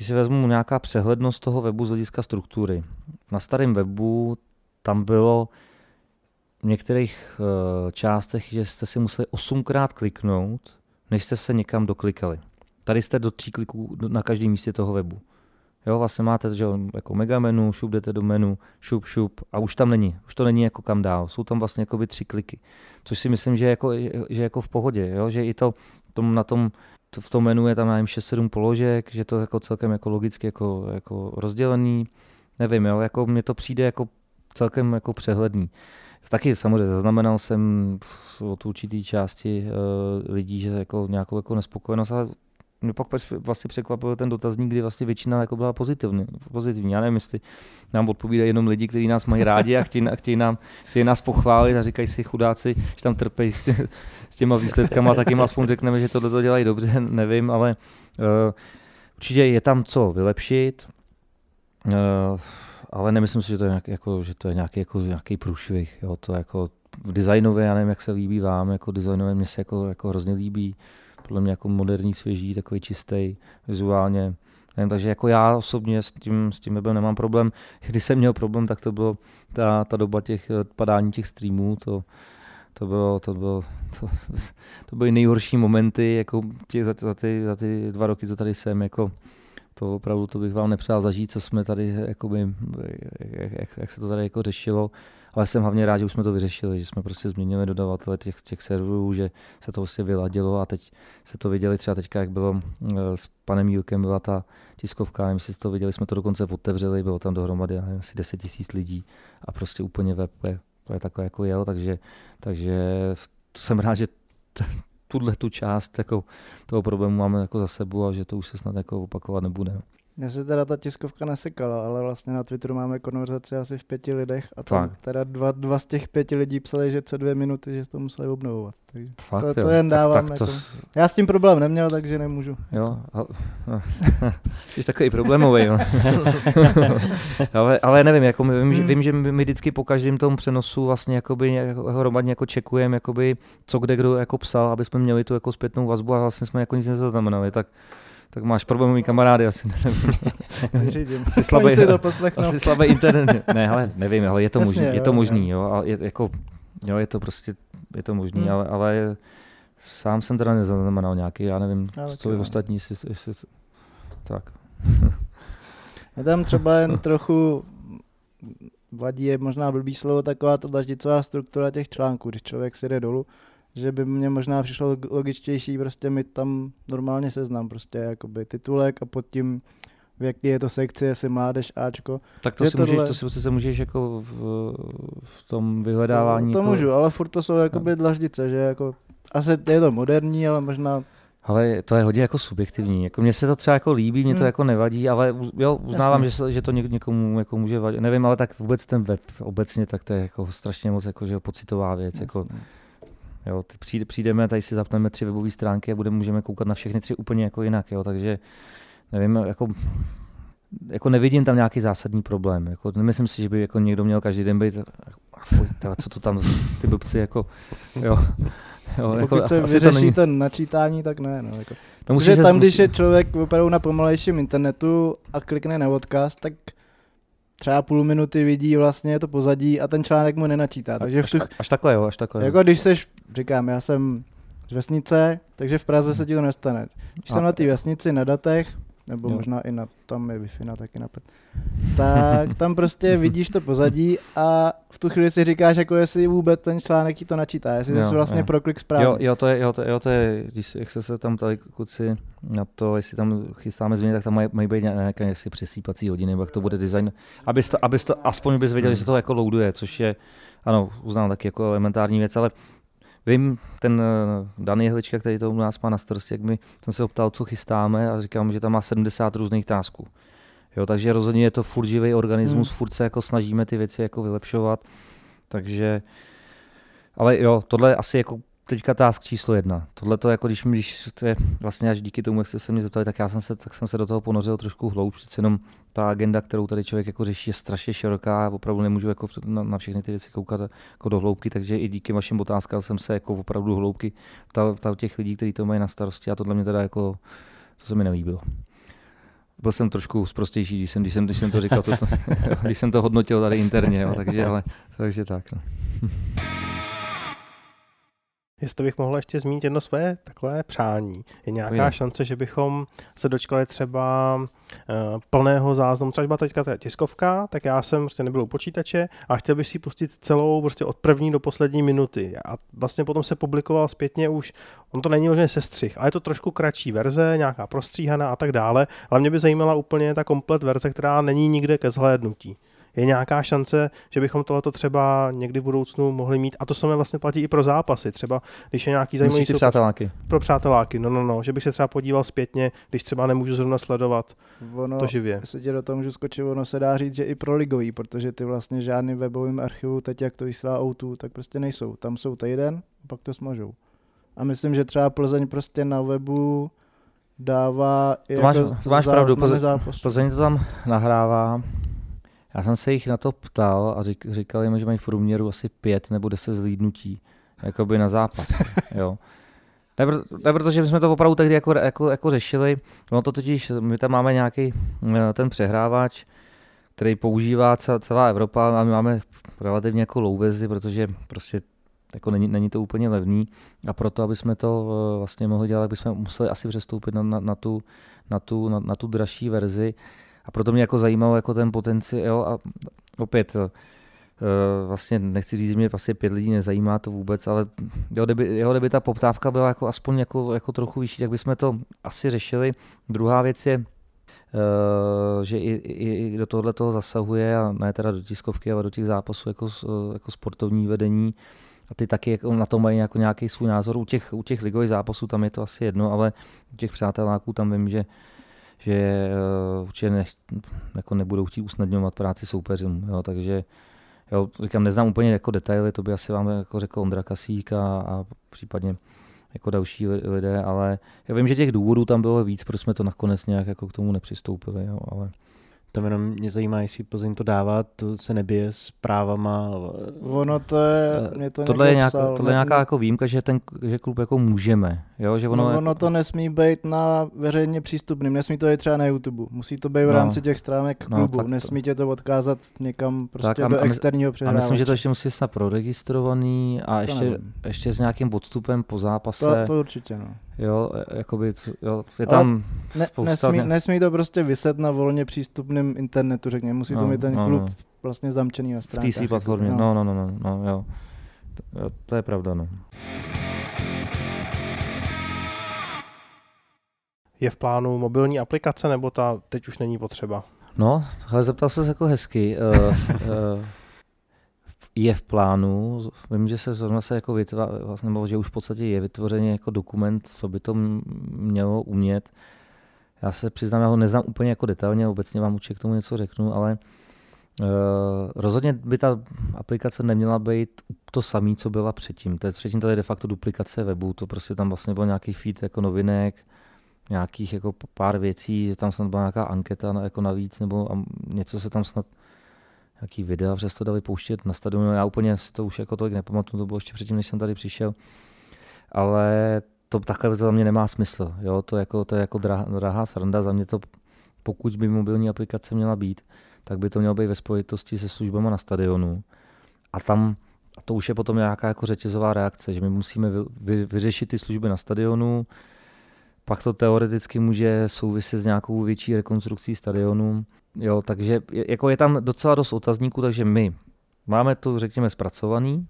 [SPEAKER 2] když si vezmu nějaká přehlednost toho webu z hlediska struktury. Na starém webu tam bylo v některých uh, částech, že jste si museli osmkrát kliknout, než jste se někam doklikali. Tady jste do tří kliků na každém místě toho webu. Jo, vlastně máte že, jako mega menu, šup jdete do menu, šup, šup a už tam není. Už to není jako kam dál. Jsou tam vlastně jakoby tři kliky. Což si myslím, že je jako, že jako v pohodě. Jo? Že i to tom, na tom to v tom menu je tam nevím, 6-7 položek, že to je jako celkem jako logicky jako, jako rozdělený. Nevím, jo, jako mně to přijde jako celkem jako přehledný. Taky samozřejmě zaznamenal jsem od určitý části uh, lidí, že jako nějakou jako nespokojenost, ale mě pak vlastně překvapil ten dotazník, kdy vlastně většina jako byla pozitivní. pozitivní. Já nevím, jestli nám odpovídají jenom lidi, kteří nás mají rádi a chtějí, a chtějí, nám, chtějí nás pochválit a říkají si chudáci, že tam trpejí s, tě, s těma výsledkama, tak jim aspoň řekneme, že tohle to dělají dobře, nevím, ale uh, určitě je tam co vylepšit, uh, ale nemyslím si, že to je nějaký, jako, že to je nějaký, jako, nějaký průšvih. Jo, to jako v designově, já nevím, jak se líbí vám, jako designově mě se jako, jako hrozně líbí, podle mě jako moderní, svěží, takový čistý vizuálně. Nevím, takže jako já osobně s tím, s tím webem nemám problém. Když jsem měl problém, tak to bylo ta, ta doba těch eh, padání těch streamů, to, to bylo, to bylo, to, to byly nejhorší momenty, jako těch, za, za, ty, za ty dva roky, co tady jsem, jako to opravdu to bych vám nepřál zažít, co jsme tady, jakoby, jak, jak, jak, se to tady jako řešilo, ale jsem hlavně rád, že už jsme to vyřešili, že jsme prostě změnili dodavatele těch, těch serverů, že se to prostě vyladilo a teď se to viděli třeba teďka, jak bylo eh, s panem Jílkem, byla ta tiskovka, nevím, jestli to viděli, jsme to dokonce otevřeli, bylo tam dohromady nevím, asi 10 tisíc lidí a prostě úplně web je, je takové jako jel, takže, takže jsem rád, že t- tuhle tu část jako toho problému máme jako za sebou a že to už se snad jako opakovat nebude. No.
[SPEAKER 5] Mně se teda ta tiskovka nesekala, ale vlastně na Twitteru máme konverzaci asi v pěti lidech a tam
[SPEAKER 2] Fakt.
[SPEAKER 5] teda dva, dva z těch pěti lidí psali, že co dvě minuty, že to museli obnovovat. Takže
[SPEAKER 2] Fakt,
[SPEAKER 5] to, to
[SPEAKER 2] jo.
[SPEAKER 5] jen
[SPEAKER 2] Tak-
[SPEAKER 5] dávám.
[SPEAKER 2] tak to-
[SPEAKER 5] jako. Já s tím problém neměl, takže nemůžu.
[SPEAKER 2] Jo, jsi takový problémový. Jo. ale, ale nevím, jako my- vím, že,
[SPEAKER 5] Hmm.
[SPEAKER 2] vím, že my my vždycky po každém tom přenosu vlastně jakoby hromadně jako čekujeme, jakoby, co kde kdo jako psal, aby jsme měli tu jako zpětnou vazbu a vlastně jsme jako nic nezaznamenali. Tak, tak máš problémový kamarády asi.
[SPEAKER 5] Vyřídím.
[SPEAKER 2] Asi slabý,
[SPEAKER 5] si to poslechnou.
[SPEAKER 2] asi slabý internet. Ne, ale nevím, ale je to
[SPEAKER 5] Jasně,
[SPEAKER 2] možný, je
[SPEAKER 5] jo,
[SPEAKER 2] to
[SPEAKER 5] jo.
[SPEAKER 2] možný, jo, a je, jako, jo, je to prostě, je to možný,
[SPEAKER 5] Hmm.
[SPEAKER 2] ale, ale sám jsem teda nezaznamenal nějaký, já nevím,
[SPEAKER 5] Já taky
[SPEAKER 2] co vy ostatní, jestli, jestli, tak.
[SPEAKER 5] Je tam třeba jen trochu vadí je možná blbý slovo taková ta dlaždicová struktura těch článků, když člověk si jde dolů, že by mně možná přišlo log- logičtější prostě mít tam normálně seznam, prostě jakoby titulek a pod tím v jaký je to sekci, jestli mládež Ačko.
[SPEAKER 2] Tak to si, můžeš,
[SPEAKER 5] tohle-
[SPEAKER 2] to si přece můžeš jako v, v tom vyhledávání.
[SPEAKER 5] No, to
[SPEAKER 2] jako,
[SPEAKER 5] můžu, ale furt to jsou jakoby dlaždice, že jako asi je to moderní, ale možná
[SPEAKER 2] Ale to je hodně jako subjektivní. Jako mně se to třeba jako líbí, mě to
[SPEAKER 5] Hmm.
[SPEAKER 2] jako nevadí, ale uz- jo, uznávám,
[SPEAKER 5] Jasně.
[SPEAKER 2] že, se, že to něk- někomu jako může vadit. Nevím, ale tak vůbec ten web obecně, tak to je jako strašně moc jako, že pocitová věc. Jako. Jo, přijde, přijdeme, tady si zapneme tři webové stránky a budeme, můžeme koukat na všechny tři úplně jako jinak. Jo, takže nevím, jako, jako nevidím tam nějaký zásadní problém. Jako, nemyslím si, že by jako někdo měl každý den být a fuj, teda, co to tam, ty blbci, jako, jo. jo
[SPEAKER 5] pokud se
[SPEAKER 2] asi to
[SPEAKER 5] vyřeší
[SPEAKER 2] není-
[SPEAKER 5] to načítání, tak ne. No, jako.
[SPEAKER 2] No, musí
[SPEAKER 5] Protože
[SPEAKER 2] se-
[SPEAKER 5] tam,
[SPEAKER 2] musí-
[SPEAKER 5] když je člověk opravdu na pomalejším internetu a klikne na odkaz, tak třeba půl minuty vidí vlastně to pozadí a ten článek mu nenačítá. Takže v
[SPEAKER 2] až,
[SPEAKER 5] tu,
[SPEAKER 2] až takhle jo, až takhle. jo.
[SPEAKER 5] jako když seš, říkám, já jsem z vesnice, takže v Praze se ti to nestane. Když
[SPEAKER 2] A-
[SPEAKER 5] jsem na té vesnici na datech, nebo
[SPEAKER 2] Jo.
[SPEAKER 5] možná i na, tam je Wi-Fi na taky na prd, tak tam prostě vidíš to pozadí a v tu chvíli si říkáš, jako jestli vůbec ten článek ti to načítá, jestli
[SPEAKER 2] Jo,
[SPEAKER 5] jsi vlastně
[SPEAKER 2] jo.
[SPEAKER 5] pro klik správně.
[SPEAKER 2] Jo, jo, to je, jo, to, jo, to je, když se, jak se, se tam tady kluci na to, jestli tam chystáme změny, tak tam mají, mají být nějaké jestli přesýpací hodiny, nebo jak to bude design, abys to, abys to aspoň bys věděl, že se to jako loaduje, což je, ano, uznám taky jako elementární věc, ale vím, ten eh, Dany Hlička, který to u nás má na starosti, jak mi jsem se optal, co chystáme a říkám, že tam má 70 různých tásků. Jo, takže rozhodně je to furt živý organismus,
[SPEAKER 5] Hmm.
[SPEAKER 2] hmm. furt se jako snažíme ty věci jako vylepšovat, takže ale jo, tohle je asi jako teďka task číslo jedna. Tohle to jako když, když to je vlastně až díky tomu, jak jste se mě zeptali, tak já jsem se, tak jsem se do toho ponořil trošku hloub, přece jenom ta agenda, kterou tady člověk jako řeší, je strašně široká a opravdu nemůžu jako na, na všechny ty věci koukat jako do hloubky, takže i díky vašim otázkám jsem se jako opravdu hloubky ptal, ptal těch lidí, kteří to mají na starosti a tohle mě teda jako, to se mi nelíbilo. Byl jsem trošku zprostější, když jsem, když jsem, když jsem to říkal, co to, když jsem to hodnotil tady interně, jo, takže, ale, takže tak. No.
[SPEAKER 3] Jestli bych mohl ještě zmínit jedno své takové přání. Je nějaká
[SPEAKER 2] Povídej.
[SPEAKER 3] šance, že bychom se dočkali třeba uh, plného záznamu, třeba teďka ta tiskovka, tak já jsem prostě nebyl u počítače a chtěl bych si pustit celou prostě od první do poslední minuty. A vlastně potom se publikoval zpětně už, on to není možná sestřih, ale je to trošku kratší verze, nějaká prostříhaná a tak dále, ale mě by zajímala úplně ta komplet verze, která není nikde ke zhlédnutí. Je nějaká šance, že bychom tohleto třeba někdy v budoucnu mohli mít, a to samé vlastně platí i pro zápasy, třeba když je nějaký zajímavý
[SPEAKER 2] Myslíš přáteláky?
[SPEAKER 3] pro přáteláky, no, no, no, že bych se třeba podíval zpětně, když třeba nemůžu zrovna sledovat
[SPEAKER 5] Ono,
[SPEAKER 3] to živě.
[SPEAKER 5] Jestli tě do toho můžu skočit, ono se dá říct, že i pro ligový, protože ty vlastně žádným webovým archivu, teď jak to vysílá O2, tak prostě nejsou. Tam jsou týden, pak to smažou. A myslím, že třeba Plzeň prostě na webu dává i
[SPEAKER 2] To máš-
[SPEAKER 5] jako
[SPEAKER 2] to máš pravdu,
[SPEAKER 5] záznamy
[SPEAKER 2] Plze-
[SPEAKER 5] zápasu.
[SPEAKER 2] Plzeň to tam nahrává. Já jsem se jich na to ptal a řík, říkali mi, že mají v průměru asi pět nebo deset zlídnutí jakoby na zápas. jo. Ne, proto- ne, protože my jsme to opravdu tehdy jako, jako, jako řešili. No to totiž, my tam máme nějaký eh, ten přehrávač, který používá celá, Evropa a my máme relativně jako low verzi, protože prostě jako není, není to úplně levný a proto, aby jsme to eh, vlastně mohli dělat, tak bychom museli asi přestoupit na, na, na, tu, na, tu, na, na tu dražší verzi. A proto mě jako zajímalo jako ten potenciál a opět eh, vlastně nechci říct, že mě vlastně pět lidí nezajímá to vůbec, ale jo, kdyby, jo, kdyby ta poptávka byla jako aspoň jako, jako trochu vyšší, tak bychom to asi řešili. Druhá věc je, eh, že i, i, i do tohle toho zasahuje, a ne teda do tiskovky, ale do těch zápasů jako, s- jako sportovní vedení, a ty taky jako na to mají jako nějaký svůj názor. U těch, u těch ligových zápasů tam je to asi jedno, ale u těch přáteláků tam vím, že že eh, určitě ne, jako nebudou chtít usnadňovat práci soupeřům. Jo, takže jo, říkám, neznám úplně jako detaily, to by asi vám jako řekl Ondra Kasík a, a případně jako další lidé, ale já vím, že těch důvodů tam bylo víc, proč jsme to nakonec nějak jako k tomu nepřistoupili, jo, ale
[SPEAKER 4] tam jenom mě zajímá, jestli Plzeň to dává, to se nebije s právama.
[SPEAKER 5] Ono to je,
[SPEAKER 2] eh,
[SPEAKER 5] mě to
[SPEAKER 2] tohle je, nějaká,
[SPEAKER 5] psal,
[SPEAKER 2] tohle je nějaká jako výjimka, že ten že klub jako můžeme. Jo? Že ono,
[SPEAKER 5] no,
[SPEAKER 2] jako...
[SPEAKER 5] ono to nesmí být na veřejně přístupným, nesmí to být třeba na YouTube. Musí to být v no. rámci těch stránek
[SPEAKER 2] no,
[SPEAKER 5] klubu,
[SPEAKER 2] tak
[SPEAKER 5] nesmí tě to odkázat někam prostě
[SPEAKER 2] tak,
[SPEAKER 5] a, do externího
[SPEAKER 2] A myslím, že to ještě musí snad proregistrovaný a ještě, ještě s nějakým odstupem po zápase.
[SPEAKER 5] To, to určitě, no.
[SPEAKER 2] Jo, jakoby, jo, je tam
[SPEAKER 5] ne, nesmí, ne... nesmí to prostě vyset na volně přístupném internetu, řekněme. Musí no, to mít ten
[SPEAKER 2] no,
[SPEAKER 5] klub
[SPEAKER 2] no.
[SPEAKER 5] vlastně zamčený na stránkách.
[SPEAKER 2] V TC platformě, no. no, no, no, no, jo. To, to je pravda, no.
[SPEAKER 3] Je v plánu mobilní aplikace, nebo ta teď už není potřeba?
[SPEAKER 2] No, ale zeptal se jako hezky. Uh, uh, je v plánu, vím, že se zrovna se jako vytva, vlastně, nebo že už v podstatě je vytvořený jako dokument, co by to mělo umět. Já se přiznám, já ho neznám úplně jako detailně, obecně vám určitě k tomu něco řeknu, ale uh, rozhodně by ta aplikace neměla být to samé, co byla předtím. To je, předtím to je de facto duplikace webu, to prostě tam vlastně byl nějaký feed jako novinek, nějakých jako pár věcí, že tam snad byla nějaká anketa jako navíc, nebo něco se tam snad nějaký videa, přes to dali pouštět na stadionu. Já úplně si to už jako tolik nepamatuju, to bylo ještě předtím, než jsem tady přišel. Ale to takhle to za mě nemá smysl. Jo? To, jako, to je jako drahá, drahá sranda. Za mě to, pokud by mobilní aplikace měla být, tak by to mělo být ve spojitosti se službama na stadionu. A tam a to už je potom nějaká jako řetězová reakce, že my musíme vy, vy, vyřešit ty služby na stadionu, pak to teoreticky může souviset s nějakou větší rekonstrukcí stadionu, Jo, takže jako je tam docela dost otazníků, takže my máme to, řekněme, zpracovaný,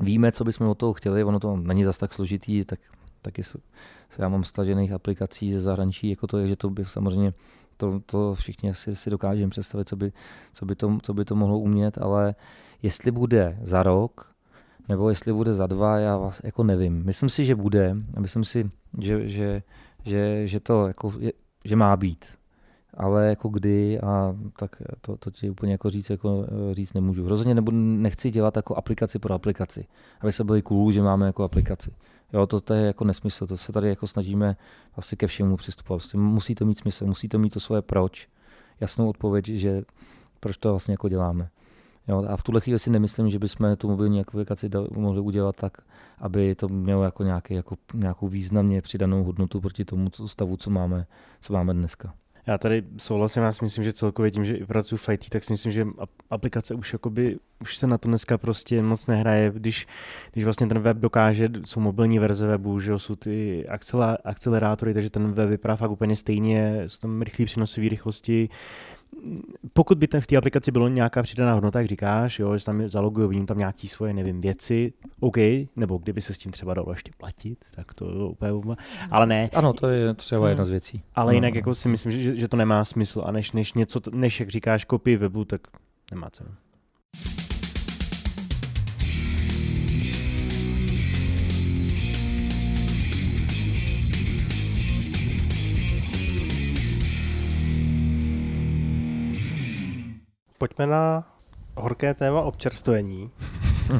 [SPEAKER 2] víme, co bychom od toho chtěli, ono to není zas tak složitý, tak taky já mám stažených aplikací ze zahraničí, jako to je, že to by samozřejmě to, to všichni si, si dokážeme představit, co by, co, by to, co by to mohlo umět, ale jestli bude za rok, nebo jestli bude za dva, já vás jako nevím. Myslím si, že bude a myslím si, že, že, že, že to jako je, že má být ale jako kdy a tak to, to ti úplně jako říct, jako eh, říct nemůžu. Rozhodně nebudu, nechci dělat jako aplikaci pro aplikaci, aby se byli cool, že máme jako aplikaci. Jo, to, to je jako nesmysl, to se tady jako snažíme asi ke všemu přistupovat. Vlastně musí to mít smysl, musí to mít to svoje proč, jasnou odpověď, že proč to vlastně jako děláme. Jo, a v tuhle chvíli si nemyslím, že bychom tu mobilní aplikaci mohli udělat tak, aby to mělo jako, nějaký, jako nějakou významně přidanou hodnotu proti tomu stavu, co máme, co máme dneska.
[SPEAKER 4] Já tady souhlasím, já si myslím, že celkově tím, že pracuji v IT, tak si myslím, že aplikace už jakoby, už se na to dneska prostě moc nehraje, když, když vlastně ten web dokáže, jsou mobilní verze webu, že jsou ty akcelerátory, takže ten web vypadá fakt úplně stejně, jsou tam rychlé přenosové rychlosti, pokud by ten v té aplikaci bylo nějaká přidaná hodnota, jak říkáš, jo, že tam zalogují, vidím tam nějaké svoje, nevím, věci, OK, nebo kdyby se s tím třeba dalo ještě platit, tak to úplně, ale ne.
[SPEAKER 2] Ano, to je třeba jedna z věcí.
[SPEAKER 4] Ale
[SPEAKER 2] no,
[SPEAKER 4] jinak jako si myslím, že, že to nemá smysl a než, než něco, než jak říkáš, kopii webu, tak nemá cenu.
[SPEAKER 3] Pojďme na horké téma občerstvení.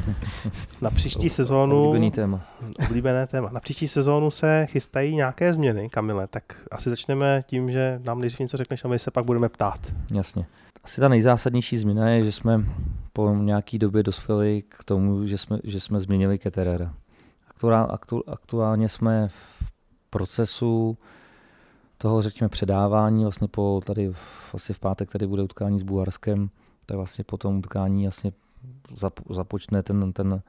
[SPEAKER 3] Na příští sezónu...
[SPEAKER 2] Oblíbený téma.
[SPEAKER 3] Oblíbené téma. Na příští sezónu se chystají nějaké změny, Kamile, tak asi začneme tím, že nám nejdřív něco řekneš a my se pak budeme ptát.
[SPEAKER 2] Jasně. Asi ta nejzásadnější změna je, že jsme po nějaký době dospěli k tomu, že jsme, že jsme změnili Keterera. Aktuál, aktu, aktuálně jsme v procesu toho, řekněme, předávání, vlastně po tady vlastně v pátek tady bude utkání s Bulharskem, tak vlastně po tom utkání vlastně započne ten, ten,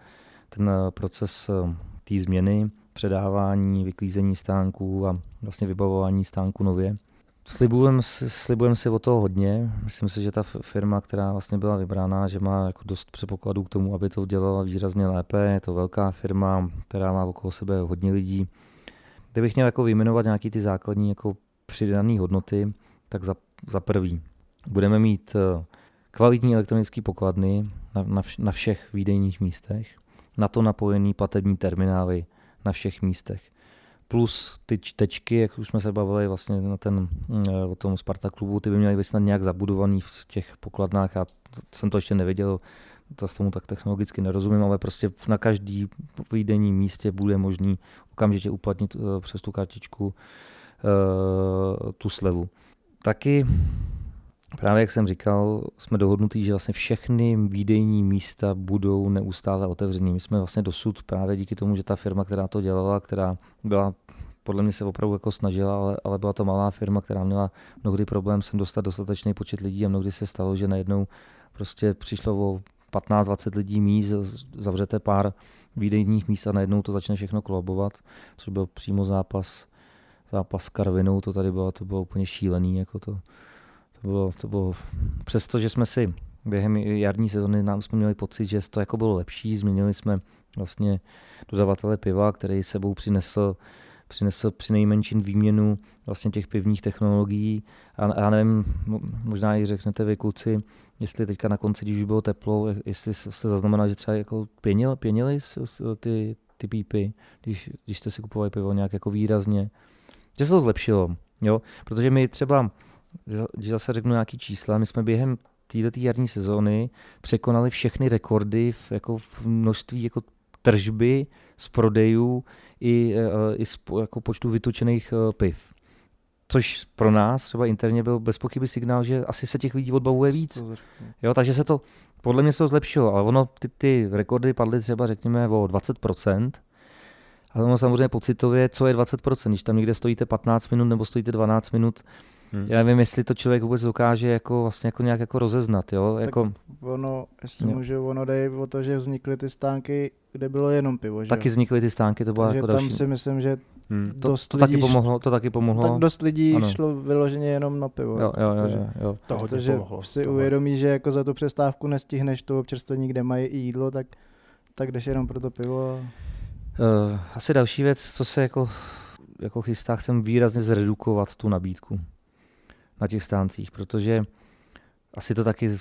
[SPEAKER 2] ten proces eh, té změny, předávání, vyklízení stánků a vlastně vybavování stánku nově. Slibujeme si, slibujem si o toho hodně. Myslím si, že ta firma, která vlastně byla vybrána, že má jako dost předpokladů k tomu, aby to dělala výrazně lépe. Je to velká firma, která má okolo sebe hodně lidí. Kdybych měl jako vyjmenovat nějaký ty základní jako přidané hodnoty, tak za, za prvý budeme mít eh, kvalitní elektronické pokladny na, na, vš, na všech výdejních místech, na to napojený platební terminály na všech místech. plus ty čtečky, jak už jsme se bavili vlastně na ten, eh, o tom Sparta klubu, ty by měly být snad nějak zabudovaný v těch pokladnách. Já jsem to ještě nevěděl, to s tomu tak technologicky nerozumím, ale prostě na každý výdenní místě bude možný okamžitě uplatnit uh, přes tu kartičku uh, tu slevu. Taky Právě jak jsem říkal, jsme dohodnutí, že vlastně všechny výdejní místa budou neustále otevřený. My jsme vlastně dosud právě díky tomu, že ta firma, která to dělala, která byla podle mě se opravdu jako snažila, ale, ale byla to malá firma, která měla mnohdy problém sem dostat dostatečný počet lidí a mnohdy se stalo, že najednou prostě přišlo o 15-20 lidí míst, zavřete pár výdejních míst a najednou to začne všechno kolabovat, což byl přímo zápas, zápas s Karvinou, to tady bylo, to bylo úplně šílený, jako to, to bylo, to bylo, přesto, že jsme si během jarní sezóny nám jsme měli pocit, že to jako bylo lepší, změnili jsme vlastně dodavatele piva, který sebou přinesl přinesl při nejmenším výměnu vlastně těch pivních technologií. A já nevím, možná i řeknete vy kluci, jestli teďka na konci, když už bylo teplo, jestli jste zaznamenali, že třeba jako pěnil, pěnili ty, ty pípy, když, když jste si kupovali pivo nějak jako výrazně. Že se to zlepšilo, jo? protože my třeba, když zase řeknu nějaký čísla, my jsme během této jarní sezóny překonali všechny rekordy v, jako v množství jako tržby z prodejů i, e, i z jako počtu vytočených e, piv. Což pro nás třeba interně byl bez pochyby signál, že asi se těch lidí odbavuje víc. Jo, takže se to, podle mě se to zlepšilo, ale ono, ty, ty rekordy padly třeba řekněme o 20%, ale ono samozřejmě pocitově, co je 20%, když tam někde stojíte 15 minut nebo stojíte 12 minut, Hmm. Já nevím, jestli to člověk vůbec dokáže jako vlastně jako nějak jako rozeznat, jo?
[SPEAKER 5] Tak
[SPEAKER 2] jako,
[SPEAKER 5] ono, jestli jo. můžu, ono jde o to, že vznikly ty stánky, kde bylo jenom pivo, že
[SPEAKER 2] Taky vznikly ty stánky, to bylo jako
[SPEAKER 5] tam
[SPEAKER 2] další.
[SPEAKER 5] si myslím, že
[SPEAKER 2] hmm. dost to, to, lidí, taky pomohlo, to taky pomohlo.
[SPEAKER 5] Tak dost lidí ano. šlo vyloženě jenom na pivo.
[SPEAKER 2] Jo, jo, jo, jo, jo.
[SPEAKER 3] To
[SPEAKER 5] protože
[SPEAKER 3] pomohlo,
[SPEAKER 5] si
[SPEAKER 3] to
[SPEAKER 5] uvědomí, že jako za tu přestávku nestihneš to občerstvení, kde mají i jídlo, tak, tak jdeš jenom pro to pivo.
[SPEAKER 2] Uh, asi další věc, co se jako, jako chystá, chcem výrazně zredukovat tu nabídku na těch stáncích, protože asi to taky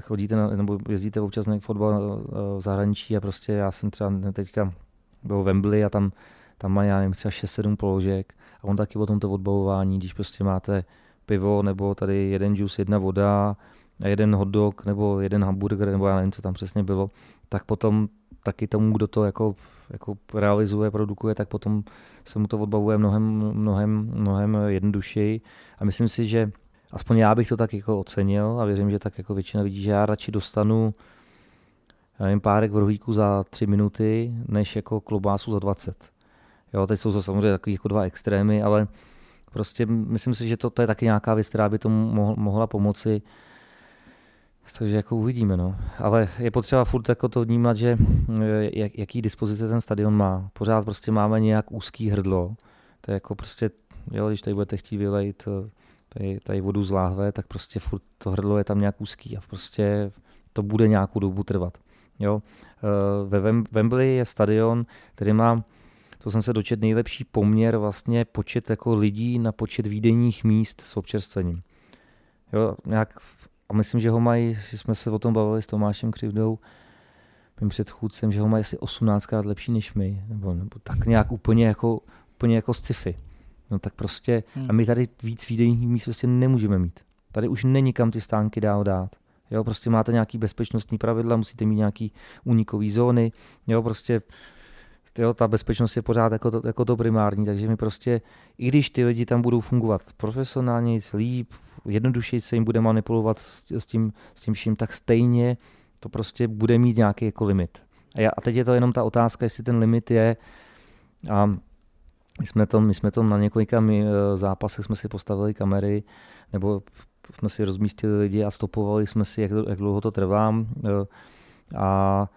[SPEAKER 2] chodíte na, nebo jezdíte občas na fotbal eh, v zahraničí a prostě já jsem třeba teďka byl v Wembley a tam, tam má, já nevím, třeba 6-7 položek a on taky o tomto odbavování, když prostě máte pivo nebo tady jeden juice, jedna voda a jeden hot dog nebo jeden hamburger nebo já nevím, co tam přesně bylo, tak potom taky tomu, kdo to jako, jako realizuje, produkuje, tak potom se mu to odbavuje mnohem, mnohem, mnohem jednodušeji. A myslím si, že aspoň já bych to tak jako ocenil a věřím, že tak jako většina vidí, že já radši dostanu já nevím, párek v rohlíku za tři minuty, než jako klobásu za 20. Jo, teď jsou to samozřejmě takový jako dva extrémy, ale prostě myslím si, že to, to je taky nějaká věc, která by tomu mohla pomoci takže jako uvidíme, no. Ale je potřeba furt jako to vnímat, že eh, jak, jaký dispozice ten stadion má. Pořád prostě máme nějak úzký hrdlo. To je jako prostě, jo, když tady budete chtít vylejt eh, tady, tady vodu z láhve, tak prostě furt to hrdlo je tam nějak úzký a prostě to bude nějakou dobu trvat. Jo. Eh, ve Wembley je stadion, který má to jsem se dočet nejlepší poměr vlastně počet jako lidí na počet výdenních míst s občerstvením. Jo, nějak a myslím, že ho mají, že jsme se o tom bavili s Tomášem Křivdou, mým předchůdcem, že ho mají asi 18krát lepší než my, nebo, nebo tak nějak úplně jako, úplně jako sci-fi. No tak prostě, hmm. a my tady víc výdejních míst prostě nemůžeme mít. Tady už není kam ty stánky dál dát. Jo, prostě máte nějaký bezpečnostní pravidla, musíte mít nějaký únikový zóny, jo, prostě jo, ta bezpečnost je pořád jako to, jako to primární, takže my prostě, i když ty lidi tam budou fungovat profesionálně, líp, jednodušeji se jim bude manipulovat s, s, tím, s tím vším, tak stejně to prostě bude mít nějaký jako limit. A, já, a teď je to jenom ta otázka, jestli ten limit je a my jsme to, my jsme to na několika my, eh, zápasech jsme si postavili kamery, nebo jsme si rozmístili lidi a stopovali jsme si, jak, jak dlouho to trvá. Eh, a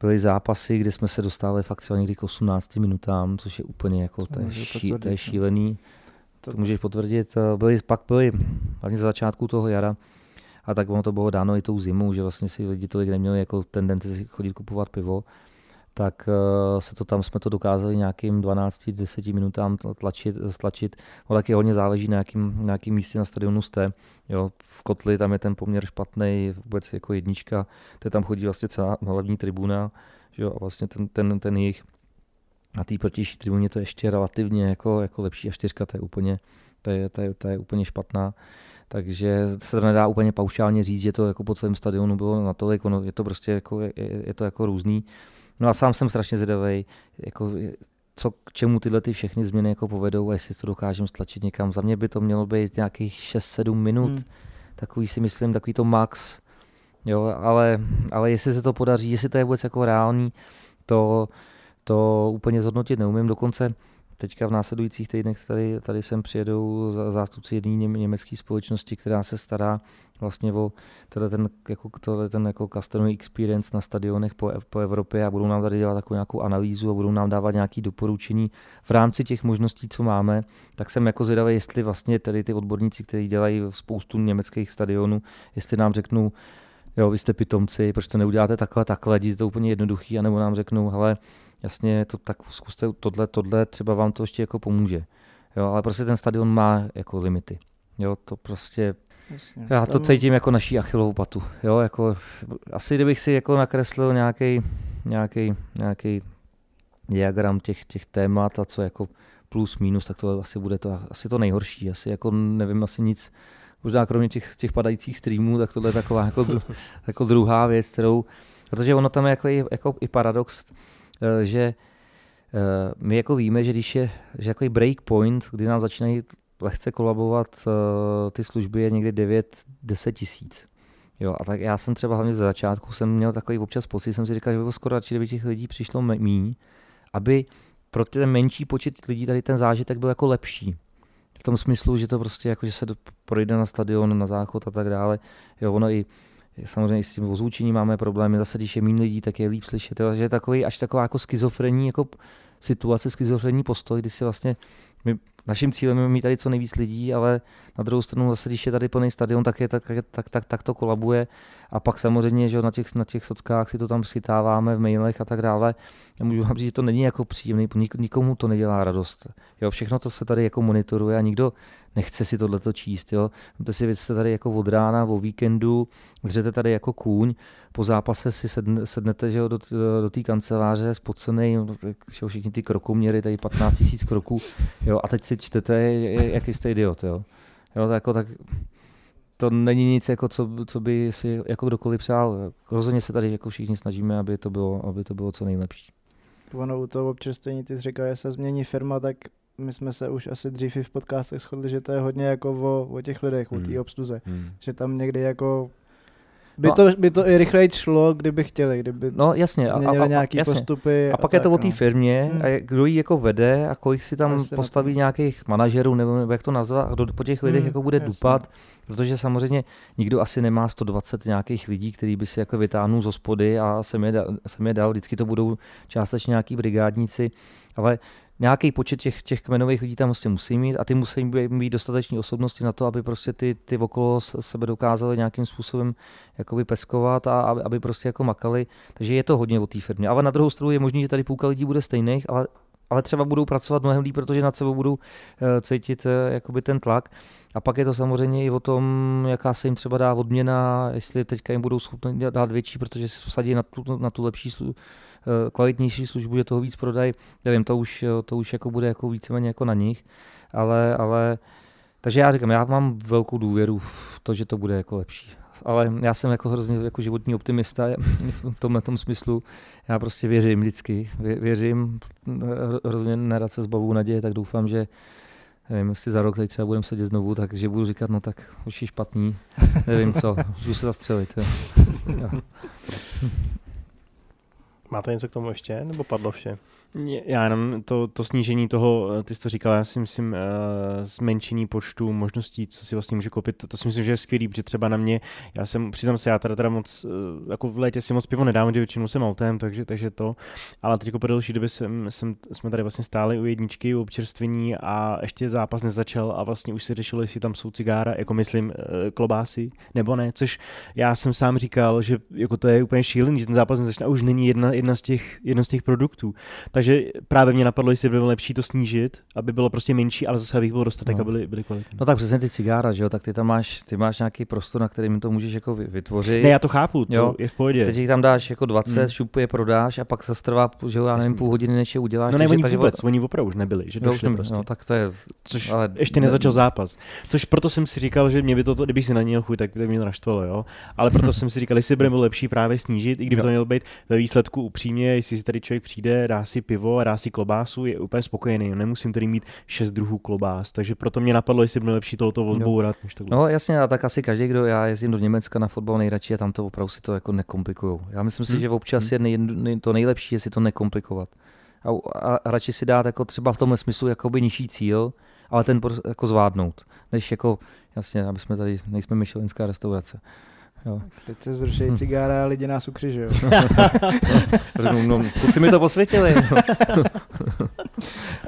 [SPEAKER 2] byly zápasy, kde jsme se dostali fakt třeba někdy k 18 minutám, což je úplně jako, to, to, je, ší, to je no. šílený. To, to můžeš potvrdit. Eh, byly, pak byly hlavně za začátku toho jara, a tak ono to bylo dáno i tou zimou, že vlastně si lidi tolik neměli jako tendenci chodit kupovat pivo, tak uh, se to tam jsme to dokázali nějakým 12-10 minutám tlačit, stlačit. O taky hodně záleží na jakým, na jakým místě na stadionu jste. Jo, v Kotli tam je ten poměr špatný, vůbec jako jednička, to tam chodí vlastně celá hlavní tribuna, jo, a vlastně ten, ten, ten jejich Na té protější tribuně to ještě relativně jako, jako lepší a čtyřka, to je úplně, to je, to je, to je úplně špatná. Takže se to nedá úplně paušálně říct, že to jako po celém stadionu bylo natolik, ono je to prostě jako, je, je to jako různý. No a sám jsem strašně zvědavý, jako co k čemu tyhle ty všechny změny jako povedou a jestli to dokážeme stlačit někam. Za mě by to mělo být nějakých 6-7 minut, hmm. takový si myslím, takový to max, jo, ale, ale jestli se to podaří, jestli to je vůbec jako reálný, to, to úplně zhodnotit neumím. Dokonce teďka v následujících týdnech tady, tady sem přijedou zástupci jedné německé společnosti, která se stará vlastně o tenhle ten, jako, tenhle ten jako customer experience na stadionech po, po Evropě a budou nám tady dělat takovou nějakou analýzu a budou nám dávat nějaké doporučení. V rámci těch možností, co máme, tak jsem jako zvědavý, jestli vlastně tady ty odborníci, kteří dělají spoustu německých stadionů, jestli nám řeknou, jo, vy jste pitomci, proč to neuděláte takhle, takhle, je to úplně jednoduchý, anebo nám řeknou, hele, jasně, to, tak zkuste tohle, tohle, třeba vám to ještě jako pomůže. Jo, ale prostě ten stadion má jako limity. Jo, to prostě Jasně. Já to cítím jako naší achilovou patu. Jo, jako, asi kdybych si jako nakreslil nějaký nějaký, nějaký diagram těch, těch témat a co jako plus, minus, tak to asi bude to asi to nejhorší. Asi jako nevím asi nic, možná kromě těch, těch padajících streamů, tak tohle je taková jako, jako druhá věc, kterou, protože ono tam je jako, jako i paradox, že eh, my jako víme, že když je že jako break point, kdy nám začínají lehce kolabovat uh, ty služby je někdy 9-10 tisíc. Jo, a tak já jsem třeba hlavně ze začátku jsem měl takový občas pocit, jsem si říkal, že by bylo skoro radši, kdyby těch lidí přišlo méně, aby pro ten menší počet lidí tady ten zážitek byl jako lepší. V tom smyslu, že to prostě jako, že se projde na stadion, na záchod a tak dále. Jo, ono i samozřejmě s tím ozvučením máme problémy, zase když je méně lidí, tak je líp slyšet, jo, že je takový až taková jako schizofrenní jako situace, schizofrenní postoj, kdy si vlastně my Naším cílem je mít tady co nejvíc lidí, ale na druhou stranu zase, když je tady plný stadion, tak, je, tak, tak, tak, tak to kolabuje. A pak samozřejmě, že na těch, na těch sockách si to tam schytáváme v mailech a tak dále. Já můžu vám říct, že to není jako příjemný, nik, nikomu to nedělá radost. Jo, všechno to se tady jako monitoruje a nikdo nechce si tohleto číst. Jo. Víte si, vy tady jako od rána, o víkendu, dřete tady jako kůň, po zápase si sedne, sednete že jo, do, do té kanceláře spocený, no, všichni ty krokoměry, tady 15 000 kroků, jo, a teď si čtete, jaký jste idiot. Jo. Jo, tak, jako, tak to není nic, jako co, co by si jako kdokoliv přál. Rozhodně se tady jako všichni snažíme, aby to bylo, aby to bylo co nejlepší.
[SPEAKER 5] Ono u toho občerstvení, ty jsi říkal, že se změní firma, tak my jsme se už asi dřív i v podcastech shodli, že to je hodně jako o, o těch lidech, hmm. o té obsluze. Hmm. Že tam někdy jako by, no, to, by to i rychleji šlo, kdyby chtěli, kdyby
[SPEAKER 2] no, jasně,
[SPEAKER 5] změnili a, a, nějaký jasně. postupy.
[SPEAKER 2] A, a pak tak, je to o té no. firmě, hmm. a kdo ji jako vede a kolik si tam jasně, postaví nějakých manažerů, nebo, nebo jak to nazvat, a kdo po těch lidech hmm, jako bude jasně. dupat, protože samozřejmě nikdo asi nemá 120 nějakých lidí, který by si jako vytáhnul z hospody a sem je, sem je dal, vždycky to budou částečně nějaký brigádníci, ale nějaký počet těch, těch kmenových lidí tam prostě musí mít a ty musí mít dostateční osobnosti na to, aby prostě ty, ty okolo sebe dokázali nějakým způsobem jakoby peskovat a aby, aby prostě jako makali. Takže je to hodně o té firmě. Ale na druhou stranu je možné, že tady půlka lidí bude stejných, ale ale třeba budou pracovat mnohem líp, protože nad sebou budou uh, cítit uh, jakoby ten tlak. A pak je to samozřejmě i o tom, jaká se jim třeba dá odměna, jestli teďka jim budou schopni dát větší, protože se vsadí na tu, na tu lepší Eh, kvalitnější službu, že toho víc prodají, nevím, to už, eh, to už jako bude jako víceméně jako na nich, ale, ale takže já říkám, já mám velkou důvěru v to, že to bude jako lepší. Ale já jsem jako hrozně jako životní optimista v tomhle tom smyslu. Já prostě věřím vždycky. Věřím, hrozně nerad se zbavu naděje, tak doufám, že nevím, jestli za rok tady třeba budeme sedět znovu, takže budu říkat, no tak už je špatný, nevím co, budu se zastřelit. Jo.
[SPEAKER 3] Máte něco k tomu ještě, nebo padlo vše?
[SPEAKER 4] Já jenom to, to snížení toho, eh, ty jsi to říkal, já si myslím, uh, zmenšení počtu možností, co si vlastně může koupit, to, to si myslím, že je skvělý, protože třeba na mě, já jsem, přiznám se, já teda, teda moc, uh, jako v létě si moc pivo nedám, kdy většinou jsem autem, takže, takže to, ale teď jako po delší době jsem, jsem, jsme tady vlastně stáli u jedničky, u občerstvení a ještě zápas nezačal a vlastně už se řešilo, jestli tam jsou cigára, jako myslím, klobásy, nebo ne, což já jsem sám říkal, že jako to je úplně šílený, že ten zápas nezačne už není jedna, jedna, z těch, jedna z těch produktů. Takže Takže právě mě napadlo, jestli by bylo lepší to snížit, aby bylo prostě menší, ale zase abych byl dostatek,
[SPEAKER 2] No.
[SPEAKER 4] aby byly, byly kvalitní.
[SPEAKER 2] No tak přesně ty cigára, že jo, tak ty tam máš, ty máš nějaký prostor, na kterým to můžeš jako vy- vytvořit.
[SPEAKER 4] Ne, já to chápu, to
[SPEAKER 2] Jo.
[SPEAKER 4] je v pohodě.
[SPEAKER 2] Teď jich tam dáš jako 20,
[SPEAKER 4] Hmm.
[SPEAKER 2] šupu je prodáš a pak zase trvá, že jo, já nevím, půl hodiny, než je uděláš.
[SPEAKER 4] no ne, oni
[SPEAKER 2] takže,
[SPEAKER 4] vůbec, oni opravdu už nebyli, že
[SPEAKER 2] jo,
[SPEAKER 4] došli
[SPEAKER 2] nebyl,
[SPEAKER 4] prostě.
[SPEAKER 2] no, tak to je,
[SPEAKER 4] Což
[SPEAKER 2] ale
[SPEAKER 4] ještě
[SPEAKER 2] ne-
[SPEAKER 4] nezačal zápas. Což proto jsem si říkal, že mě by to, kdybych si na něj chuť, tak by mě to naštvalo, jo. Ale proto jsem si říkal, jestli by bylo lepší právě snížit, i kdyby
[SPEAKER 2] Jo.
[SPEAKER 4] to mělo být ve výsledku upřímně, jestli si tady člověk přijde, dá si pivo, a dá si klobásu, je úplně spokojený. Nemusím tady mít šest druhů klobás. Takže proto mě napadlo, jestli by bylo lepší tohoto odbourat, než to
[SPEAKER 2] No jasně, a tak asi každý, kdo já jezdím do Německa na fotbal nejradši a tam to opravdu si to jako nekomplikujou. Já myslím si,
[SPEAKER 4] Hmm.
[SPEAKER 2] že občas je nej, nej, to nejlepší je si to nekomplikovat. A, a, radši si dát jako třeba v tomhle smyslu jakoby nižší cíl, ale ten jako zvládnout. Než jako, jasně, aby jsme tady, nejsme myšelinská restaurace. Jo.
[SPEAKER 5] Teď se zrušejí cigára a lidi nás ukřižují.
[SPEAKER 2] Řeknu, no, kluci mi to posvětili.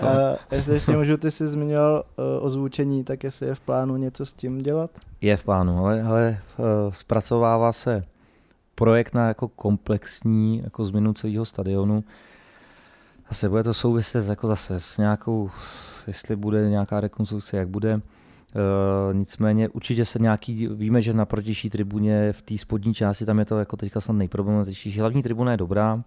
[SPEAKER 5] A jestli ještě můžu, ty jsi zmiňoval uh, o zvučení, tak jestli je v plánu něco s tím dělat?
[SPEAKER 2] Je v plánu, ale, ale eh, zpracovává se projekt na jako komplexní jako změnu celého stadionu. Zase bude to souviset jako zase s nějakou, jestli bude nějaká rekonstrukce, jak bude. E, nicméně určitě se nějaký, víme, že na protější tribuně v té spodní části, tam je to jako teďka snad nejproblematičtější. Hlavní tribuna je dobrá,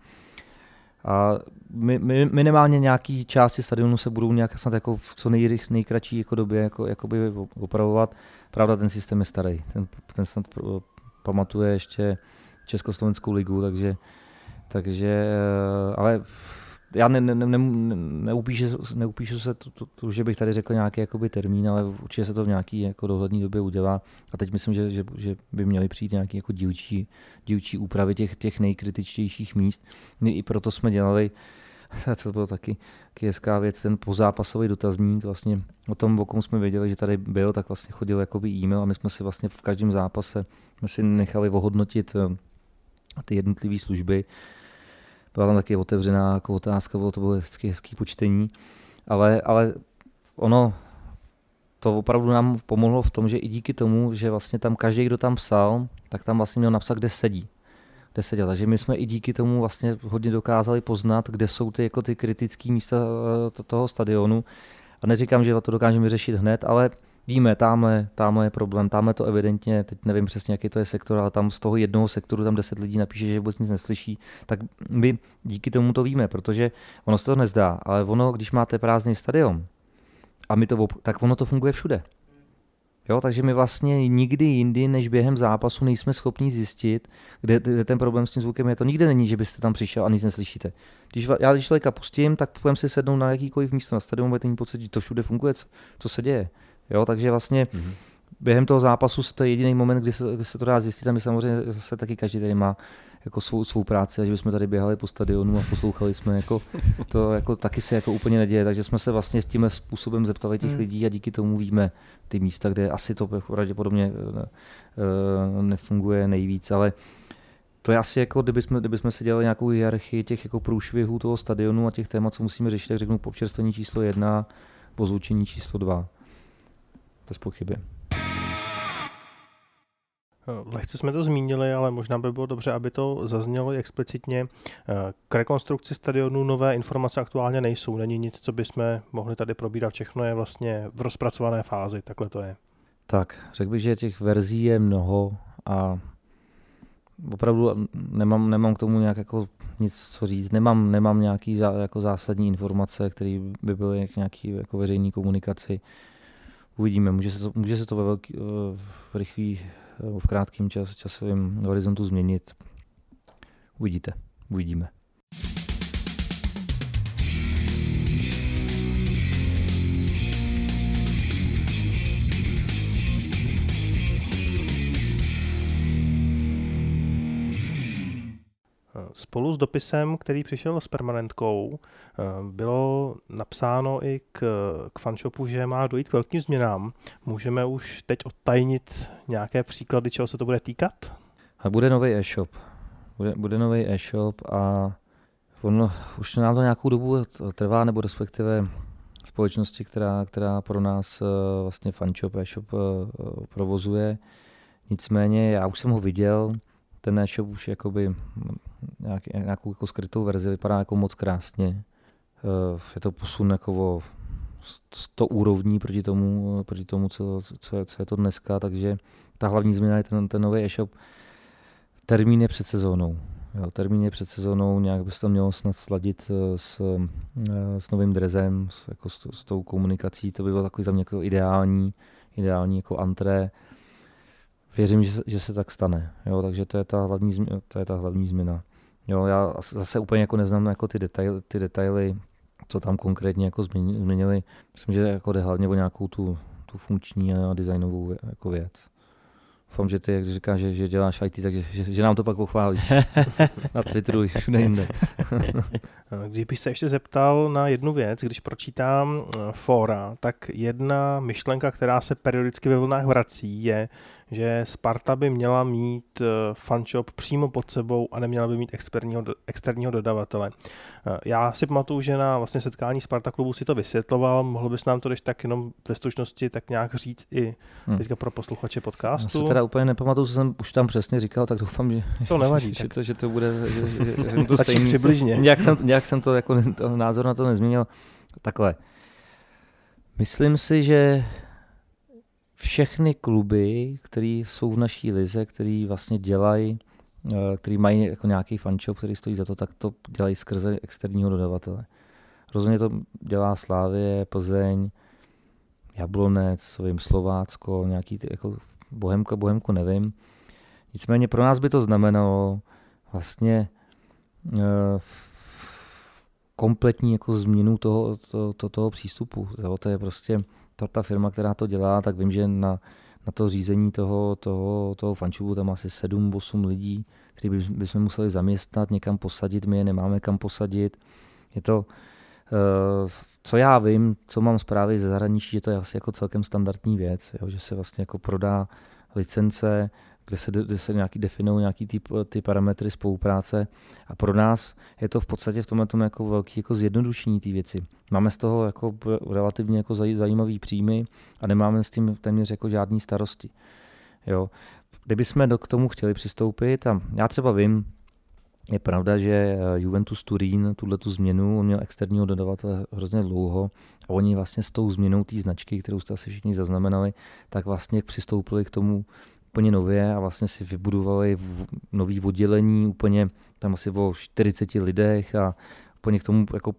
[SPEAKER 2] a mi, mi, minimálně nějaký části stadionu se budou nějak snad jako v co nejrych, nejkratší jako době jako, jakoby opravovat. Pravda, ten systém je starý. Ten, ten snad pro- pamatuje ještě Československou ligu, takže, takže eh, ale já ne, ne, ne, ne, neupíšu, neupíšu se to, to, to, že bych tady řekl nějaký jakoby termín, ale určitě se to v nějaký jako dohledné době udělá. A teď myslím, že, že, že by měly přijít nějaké jako dílčí, dílčí úpravy těch, těch nejkritičtějších míst. My i proto jsme dělali, to bylo taky, taky hezká věc, ten pozápasový dotazník, vlastně o tom, o kom jsme věděli, že tady byl, tak vlastně chodil jakoby e-mail a my jsme si vlastně v každém zápase jsme si nechali ohodnotit eh, ty jednotlivé služby. Byla tam taky otevřená jako otázka, bylo to bylo hezký, hezký počtení, ale, ale ono to opravdu nám pomohlo v tom, že i díky tomu, že vlastně tam každý, kdo tam psal, tak tam vlastně měl napsat, kde sedí. Kde seděl. Takže my jsme i díky tomu vlastně hodně dokázali poznat, kde jsou ty, jako ty kritické místa eh, to- toho stadionu. A neříkám, že to dokážeme vyřešit hned, ale víme, tamhle, tamhle je problém, tamhle to evidentně, teď nevím přesně, jaký to je sektor, ale tam z toho jednoho sektoru tam 10 lidí napíše, že vůbec nic neslyší, tak my díky tomu to víme, protože ono se to nezdá, ale ono, když máte prázdný stadion, a my to, tak ono to funguje všude. Jo, takže my vlastně nikdy jindy, než během zápasu, nejsme schopni zjistit, kde, kde ten problém s tím zvukem je. To nikde není, že byste tam přišel a nic neslyšíte. Když já když člověka pustím, tak půjdem si sednout na jakýkoliv místo na stadionu, budete mít pocit, že to všude funguje, co, co se děje. Jo, takže vlastně mm-hmm. během toho zápasu se to je jediný moment, kdy se, kdy se to dá zjistit a my samozřejmě zase taky každý tady má jako svou, svou práci a že bychom tady běhali po stadionu a poslouchali jsme, jako, to jako taky se jako úplně neděje, takže jsme se vlastně tímhle způsobem zeptali těch
[SPEAKER 5] Hmm.
[SPEAKER 2] lidí a díky tomu víme ty místa, kde asi to pravděpodobně eh, eh, nefunguje nejvíc, ale to je asi jako, kdybychom, kdybychom si dělali nějakou hierarchii těch jako průšvihů toho stadionu a těch témat, co musíme řešit, tak řeknu po číslo jedna, po zvučení číslo dva. Bez pochyby.
[SPEAKER 3] Lehce jsme to zmínili, ale možná by bylo dobře, aby to zaznělo explicitně. K rekonstrukci stadionu nové informace aktuálně nejsou. Není nic, co bychom mohli tady probírat. Všechno je vlastně v rozpracované fázi. Takhle to je.
[SPEAKER 2] Tak, řekl bych, že těch verzí je mnoho a opravdu nemám, nemám k tomu nějak jako nic co říct. Nemám, nemám nějaký zá, jako zásadní informace, které by byly jak nějaký jako veřejný komunikaci. Uvidíme, může se to, může se to ve velký, eh, v rychlý, eh, v krátkém čas, časovém horizontu změnit. Uvidíte, uvidíme.
[SPEAKER 3] Spolu s dopisem, který přišel s permanentkou, eh, bylo napsáno i k, k fanshopu, že má dojít k velkým změnám. Můžeme už teď odtajnit nějaké příklady, čeho se to bude týkat?
[SPEAKER 2] A bude nový e-shop. Bude, bude nový e-shop a ono, už nám to nějakou dobu trvá, nebo respektive společnosti, která, která pro nás eh, vlastně fanshop, e-shop eh, provozuje. Nicméně já už jsem ho viděl, ten e-shop už jakoby nějak, nějakou jako skrytou verzi vypadá jako moc krásně. je to posun jako o 100 úrovní proti tomu, proti tomu co, co, je, co je to dneska, takže ta hlavní změna je ten, ten nový e-shop. Termín je před sezónou. Jo, termín je před sezónou, nějak by se to mělo snad sladit s, s novým drezem, s, jako s, s tou komunikací, to by bylo takový za mě jako ideální, ideální jako antré věřím, že, že se tak stane. Jo, takže to je ta hlavní, to je ta hlavní změna. Jo, já zase úplně jako neznám jako ty, detaily, ty detaily, co tam konkrétně jako změnili. Myslím, že jako jde hlavně o nějakou tu, tu funkční a designovou jako věc. Doufám, že ty, jak říkáš, že, že děláš IT, takže že, že nám to pak pochválíš na Twitteru i všude jinde.
[SPEAKER 3] Když bych se ještě zeptal na jednu věc, když pročítám eh, fora, tak jedna myšlenka, která se periodicky ve vlnách vrací, je, že Sparta by měla mít eh, fanshop přímo pod sebou a neměla by mít externího, externího dodavatele. Eh, já si pamatuju, že na vlastně setkání Sparta klubu si to vysvětloval, mohl bys nám to když tak jenom ve stručnosti tak nějak říct i hmm. teďka pro posluchače podcastu.
[SPEAKER 2] Já si teda úplně nepamatuju, co jsem už tam přesně říkal, tak doufám, že
[SPEAKER 3] to, nevadí,
[SPEAKER 2] že, to, že to bude že, že, že to stejný.
[SPEAKER 3] přibližně.
[SPEAKER 2] Nějak jsem, nějak jsem to jako to, názor na to nezměnil. Takhle. Myslím si, že všechny kluby, které jsou v naší lize, který vlastně dělají, eh, který mají jako nějaký fanshop, který stojí za to, tak to dělají skrze externího dodavatele. Rozhodně to dělá Slávě, Plzeň, Jablonec, vím, Slovácko, nějaký ty, jako Bohemka, Bohemku nevím. Nicméně pro nás by to znamenalo vlastně uh, kompletní jako změnu toho, to, to, toho přístupu. Jo? To je prostě ta, ta firma, která to dělá, tak vím, že na, na to řízení toho, toho, toho fančubu tam asi 7-8 lidí, který by, bychom museli zaměstnat, někam posadit, my je nemáme kam posadit. Je to, uh, co já vím, co mám zprávy ze zahraničí, že to je asi jako celkem standardní věc, jo? že se vlastně jako prodá licence, kde se, kde se nějaký definují nějaký ty, ty parametry spolupráce a pro nás je to v podstatě v tomhle tom jako velký jako zjednodušení té věci. Máme z toho jako relativně jako zajímavý příjmy a nemáme s tím téměř jako žádný starosti. Jo. Kdyby jsme do, k tomu chtěli přistoupit, a já třeba vím, je pravda, že eh, Juventus Turín tuhle tu změnu, on měl externího dodavatele hrozně dlouho a oni vlastně s tou změnou té značky, kterou jste asi všichni zaznamenali, tak vlastně přistoupili k tomu úplně nově a vlastně si vybudovali nový oddělení, úplně tam asi o 40 lidech a úplně k tomu jako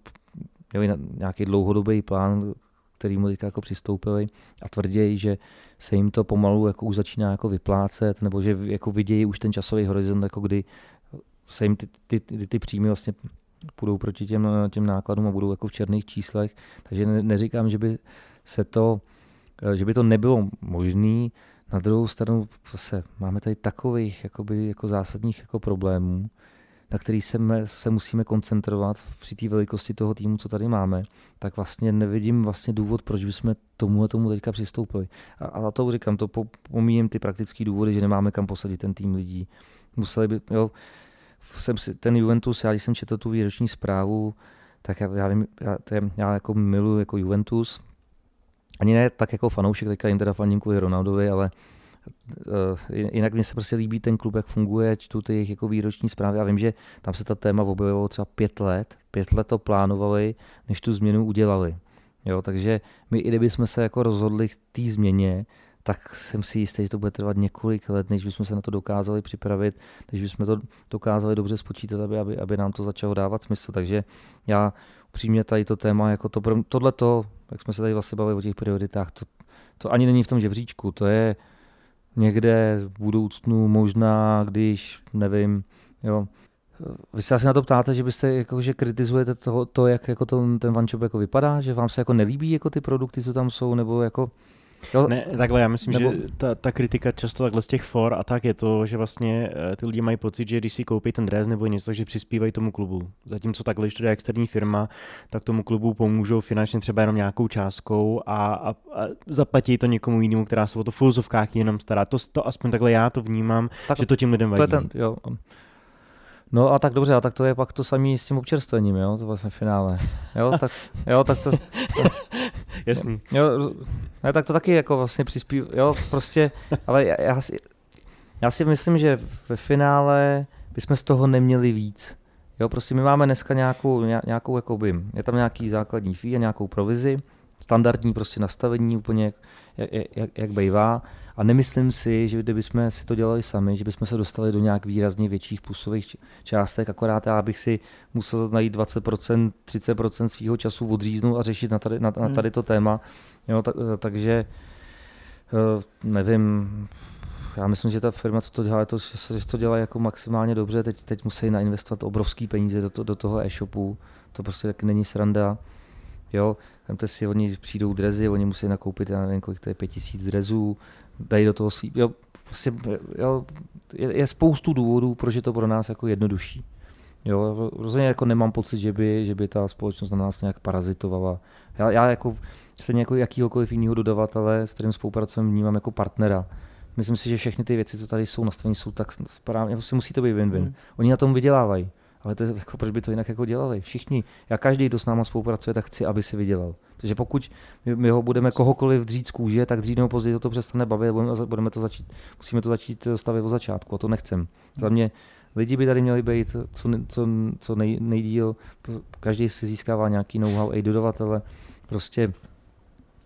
[SPEAKER 2] měli nějaký dlouhodobý plán, který mu teďka jako přistoupili a tvrději, že se jim to pomalu jako už začíná jako vyplácet, nebo že jako vidějí už ten časový horizont, jako kdy se jim ty, ty, ty, ty příjmy vlastně půjdou proti těm, těm nákladům a budou jako v černých číslech. Takže ne, neříkám, že by se to, že by to nebylo možné, na druhou stranu zase máme tady takových jakoby, jako zásadních jako problémů, na který se, se musíme koncentrovat při té velikosti toho týmu, co tady máme, tak vlastně nevidím vlastně důvod, proč bychom tomu a tomu teďka přistoupili. A, a to říkám, to pomíjím ty praktické důvody, že nemáme kam posadit ten tým lidí. Museli by, jo, jsem si, ten Juventus, já když jsem četl tu výroční zprávu, tak já, já, vím, já, já jako miluji jako Juventus, ani ne tak jako fanoušek, teďka jim teda faním kvůli Ronaldovi, ale uh, jinak mně se prostě líbí ten klub, jak funguje, čtu ty jejich jako výroční zprávy a vím, že tam se ta téma objevovalo třeba pět let, pět let to plánovali, než tu změnu udělali. Jo, takže my i kdybychom se jako rozhodli k té změně, tak jsem si jistý, že to bude trvat několik let, než bychom se na to dokázali připravit, než bychom to dokázali dobře spočítat, aby, aby, aby nám to začalo dávat smysl. Takže já upřímně tady to téma, jako to, tohle to, jak jsme se tady vlastně bavili o těch prioritách, to, to ani není v tom žebříčku, to je někde v budoucnu možná, když, nevím, jo, vy se asi na to ptáte, že byste jako, že kritizujete to, to jak jako to, ten vančop jako vypadá, že vám se jako nelíbí jako ty produkty, co tam jsou, nebo jako
[SPEAKER 4] Jo, ne, takhle, já myslím, nebo... že ta, ta kritika často takhle z těch for a tak je to, že vlastně uh, ty lidi mají pocit, že když si koupí ten dres nebo něco, že přispívají tomu klubu. Zatímco takhle, když to je externí firma, tak tomu klubu pomůžou finančně třeba jenom nějakou částkou a, a, a zaplatí to někomu jinému, která se o to v jenom stará. To, to aspoň takhle já to vnímám, tak, že to tím lidem vadí.
[SPEAKER 2] To je ten, jo. No a tak dobře, a tak to je pak to samé s tím občerstvením, jo, to vlastně v finále. Jo, tak, jo, tak to... to
[SPEAKER 4] Jasný.
[SPEAKER 2] Jo, ne, tak to taky jako vlastně přispívá, jo, prostě, ale já, já, si, já si myslím, že ve finále bychom z toho neměli víc. Jo, prostě my máme dneska nějakou, nějakou jakoby, je tam nějaký základní fee a nějakou provizi, standardní prostě nastavení úplně jak, jak, jak, bejvá. A nemyslím si, že kdybychom si to dělali sami, že bychom se dostali do nějak výrazně větších plusových částek, akorát já bych si musel najít 20%, 30% svého času odříznout a řešit na tady, na, na
[SPEAKER 5] Hmm.
[SPEAKER 2] tady to téma. Jo, tak, takže eh, nevím, já myslím, že ta firma, co to dělá, to, že to dělá jako maximálně dobře. Teď, teď musí nainvestovat obrovský peníze do, to, do toho e-shopu. To prostě taky není sranda. Jo, vemte si, oni přijdou drezy, oni musí nakoupit, já nevím, kolik to je, pět tisíc drezů, dají do toho svý, jo, prostě, jo, je, je, spoustu důvodů, proč je to pro nás jako jednodušší. Jo, rozhodně jako nemám pocit, že by, že by ta společnost na nás nějak parazitovala. Já, já jako stejně jako jakýhokoliv jiného dodavatele, s kterým spolupracujeme, vnímám jako partnera. Myslím si, že všechny ty věci, co tady jsou nastaveny, jsou tak správně, prostě musí to být win-win.
[SPEAKER 5] Hmm.
[SPEAKER 2] Oni na tom vydělávají. Ale to je, jako, proč by to jinak jako dělali? Všichni. Já každý, kdo s náma spolupracuje, tak chci, aby si vydělal. Takže pokud my, my ho budeme kohokoliv dřít z kůže, tak dřív nebo později to přestane bavit, budeme, budeme to začít, musíme to začít stavět od začátku a to nechcem. Za mě lidi by tady měli být co, co, co nej, nejdíl, každý si získává nějaký know-how, i dodavatele, prostě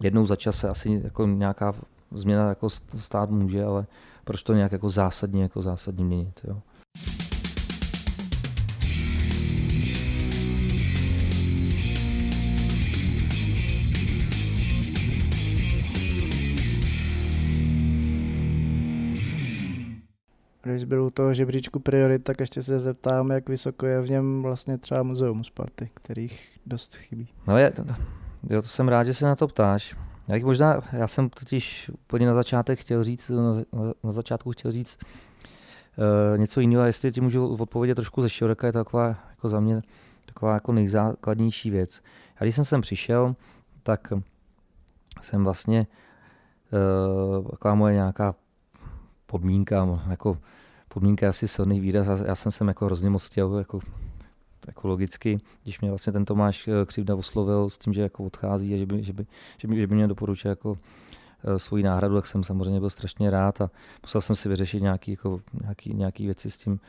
[SPEAKER 2] jednou za čas se asi jako nějaká změna jako stát může, ale proč to nějak jako zásadně, jako zásadně měnit, jo?
[SPEAKER 5] Když byl u toho žebříčku priorit, tak ještě se zeptám, jak vysoko je v něm vlastně třeba muzeum Sparty, kterých dost chybí.
[SPEAKER 2] No je, jo, to jsem rád, že se na to ptáš. Bych možná, já jsem totiž úplně na začátek chtěl říct, na, na začátku chtěl říct uh, něco jiného, jestli ti můžu odpovědět trošku ze široka, je to taková jako za mě taková jako nejzákladnější věc. A když jsem sem přišel, tak jsem vlastně uh, taková moje nějaká podmínka, jako podmínka je asi silný výraz, já, jsem sem jako hrozně moc chtěl jako jako logicky, když mě vlastně ten Tomáš eh, Křivda oslovil s tím, že jako odchází a že by, že by, že by, že by mě doporučil jako eh, svoji náhradu, tak jsem samozřejmě byl strašně rád a musel jsem si vyřešit nějaký, jako, nějaký, nějaký věci s tím,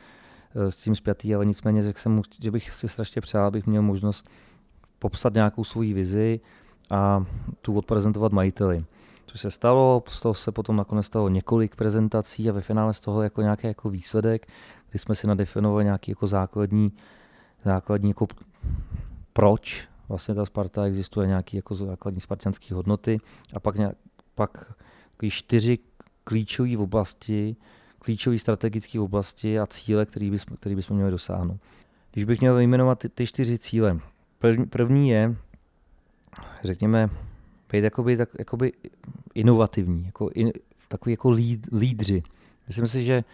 [SPEAKER 2] eh, s tím zpětý, ale nicméně řekl jsem mu, že bych si strašně přál, abych měl možnost popsat nějakou svoji vizi a tu odprezentovat majiteli. Což se stalo, z toho se potom nakonec stalo několik prezentací a ve finále z toho jako nějaký jako výsledek, kdy jsme si nadefinovali nějaký jako základní základní jako proč vlastně ta Sparta existuje, nějaké jako základní spartianské hodnoty a pak, nějak, pak čtyři klíčové oblasti, klíčové strategické oblasti a cíle, které bychom, který bychom měli dosáhnout. Když bych měl vyjmenovat ty, ty čtyři cíle, první je, řekněme, být jakoby, tak, jakoby inovativní, jako in, takový jako líd, lídři. Myslím si, že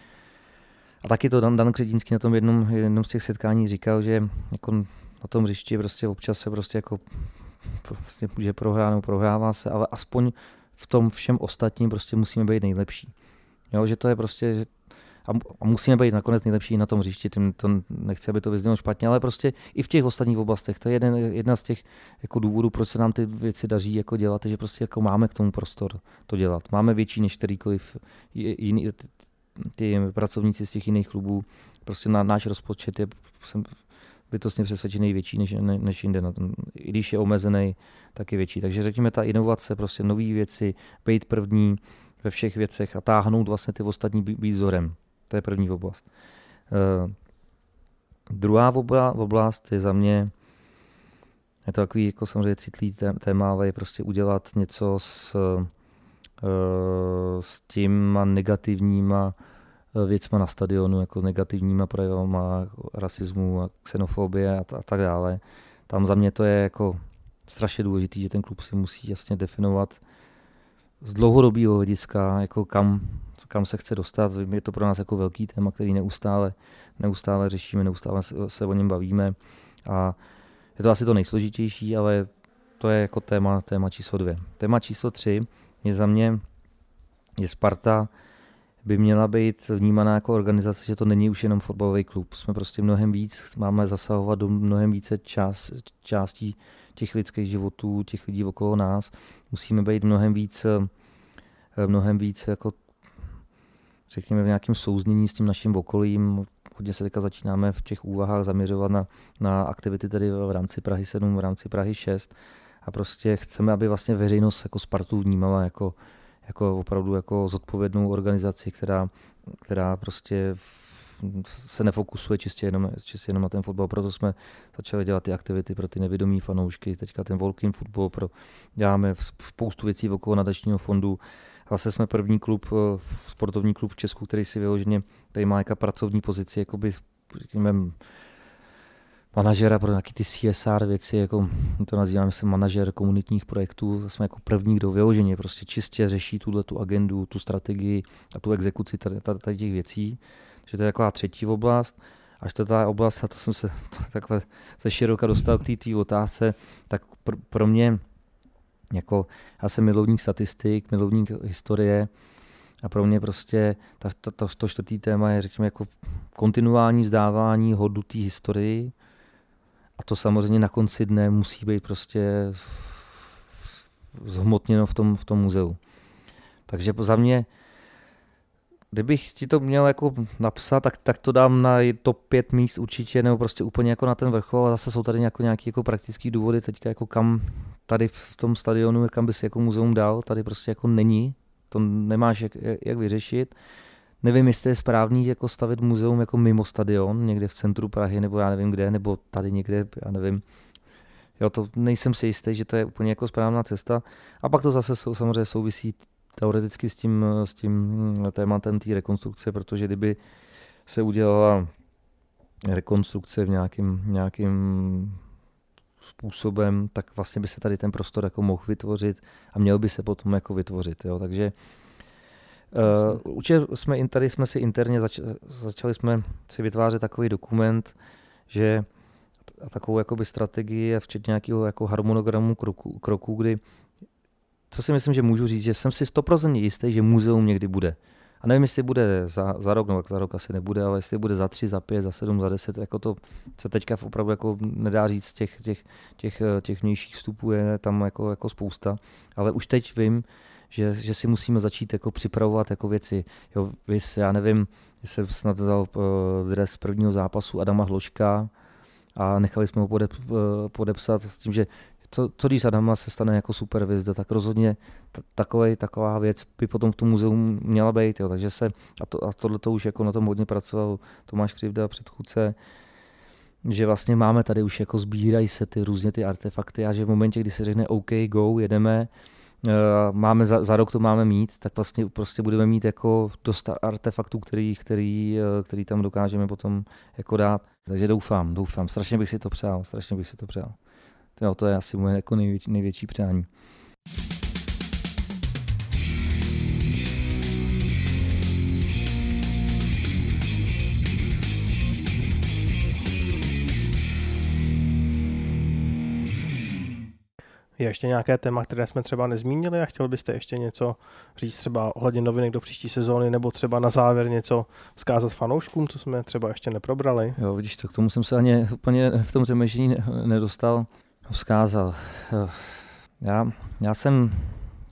[SPEAKER 2] a taky to Dan, Dan Kředínský na tom jednom, jednom z těch setkání říkal, že jako na tom hřišti prostě občas se prostě jako prostě může prohrát nebo prohrává se, ale aspoň v tom všem ostatním prostě musíme být nejlepší. Jo, že to je prostě, že a, musíme být nakonec nejlepší na tom hřišti, tím to nechci, aby to vyznělo špatně, ale prostě i v těch ostatních oblastech, to je jeden, jedna z těch jako důvodů, proč se nám ty věci daří jako dělat, že prostě jako máme k tomu prostor to dělat. Máme větší než kterýkoliv jiný, ty pracovníci z těch jiných klubů, prostě na, náš rozpočet je, jsem bytostně přesvědčený větší než, ne, než jinde. Tom. I když je omezený, tak je větší. Takže řekněme ta inovace, prostě nové věci, být první ve všech věcech a táhnout vlastně ty ostatní být vzorem. To je první oblast. Uh, druhá obla, oblast je za mě, je to takový jako samozřejmě citlý téma, ale je prostě udělat něco s, s těma negativníma věcma na stadionu, jako negativníma projevama rasismu a xenofobie a, t- a tak dále. Tam za mě to je jako strašně důležité, že ten klub si musí jasně definovat z dlouhodobého hlediska, jako kam, kam se chce dostat. Je to pro nás jako velký téma, který neustále, neustále řešíme, neustále se, se o něm bavíme. A je to asi to nejsložitější, ale to je jako téma, téma číslo dvě. Téma číslo tři je za mě, je Sparta by měla být vnímaná jako organizace, že to není už jenom fotbalový klub. Jsme prostě mnohem víc, máme zasahovat do mnohem více část, částí těch lidských životů, těch lidí okolo nás. Musíme být mnohem víc, mnohem víc jako řekněme v nějakém souznění s tím naším okolím, hodně se teďka začínáme v těch úvahách zaměřovat na, na aktivity tedy v rámci Prahy 7, v rámci Prahy 6 a prostě chceme, aby vlastně veřejnost jako Spartu vnímala jako, jako opravdu jako zodpovědnou organizaci, která, která prostě se nefokusuje čistě jenom, čistě jenom na ten fotbal, proto jsme začali dělat ty aktivity pro ty nevědomí fanoušky, teďka ten Volkin fotbal, pro, děláme spoustu věcí okolo nadačního fondu, Vlastně jsme první klub, eh, sportovní klub v Česku, který si vyloženě tady má jaká pracovní pozici, jakoby, řekněme, manažera pro nějaký ty CSR věci, jako to nazýváme se manažer komunitních projektů, jsme jako první, kdo vyloženě prostě čistě řeší tuhle tu agendu, tu strategii a tu exekuci tady, tady těch věcí. Takže to je taková třetí oblast. A čtvrtá oblast, a to jsem se to takhle ze široka dostal k té otázce, tak pro, pro mě jako, já jsem milovník statistik, milovník historie a pro mě prostě ta, ta, ta, to čtvrtý téma je, řekněme, jako kontinuální vzdávání hodu té historii a to samozřejmě na konci dne musí být prostě zhmotněno v tom, v tom muzeu. Takže za mě, kdybych ti to měl jako napsat, tak, tak to dám na top 5 míst určitě, nebo prostě úplně jako na ten vrchol a zase jsou tady jako nějaké jako praktické důvody teďka jako kam, tady v tom stadionu, kam by si jako muzeum dal, tady prostě jako není, to nemáš jak, jak vyřešit. Nevím, jestli je správný jako stavit muzeum jako mimo stadion, někde v centru Prahy, nebo já nevím kde, nebo tady někde, já nevím. Jo, to nejsem si jistý, že to je úplně jako správná cesta. A pak to zase jsou, samozřejmě souvisí teoreticky s tím, s tím tématem té rekonstrukce, protože kdyby se udělala rekonstrukce v nějakým, nějakým způsobem, tak vlastně by se tady ten prostor jako mohl vytvořit a měl by se potom jako vytvořit. Jo. Takže uh, určitě jsme, tady jsme si interně zač, začali jsme si vytvářet takový dokument, že a takovou jakoby strategii a včetně nějakého jako harmonogramu kroků, kroku, kdy co si myslím, že můžu říct, že jsem si 100% jistý, že muzeum někdy bude. A nevím, jestli bude za, za rok, no za rok asi nebude, ale jestli bude za tři, za pět, za sedm, za deset, jako to se teďka opravdu jako nedá říct, těch, těch, těch, těch vnějších vstupů je tam jako, jako spousta, ale už teď vím, že, že si musíme začít jako připravovat jako věci. Jo, vys, já nevím, jsem snad vzal uh, dres prvního zápasu Adama Hloška a nechali jsme ho podep, uh, podepsat s tím, že co, co když Adama se stane jako supervizda, tak rozhodně t- takovej, taková věc by potom v tom muzeu měla být. Jo. Takže se, a, to, a tohle to už jako na tom hodně pracoval Tomáš Krivda, předchůdce, že vlastně máme tady už jako sbírají se ty různě ty artefakty a že v momentě, kdy se řekne OK, go, jedeme, uh, máme za, za rok to máme mít, tak vlastně prostě budeme mít jako dost artefaktů, který, který, uh, který tam dokážeme potom jako dát. Takže doufám, doufám, strašně bych si to přál, strašně bych si to přál. Jo, to je asi moje jako největší, největší přání.
[SPEAKER 3] Je ještě nějaké téma, které jsme třeba nezmínili a chtěl byste ještě něco říct třeba ohledně novinek do příští sezóny nebo třeba na závěr něco vzkázat fanouškům, co jsme třeba ještě neprobrali?
[SPEAKER 2] Jo, vidíš, to k tomu jsem se ani úplně v tom řemešení nedostal vzkázal. Já, já jsem,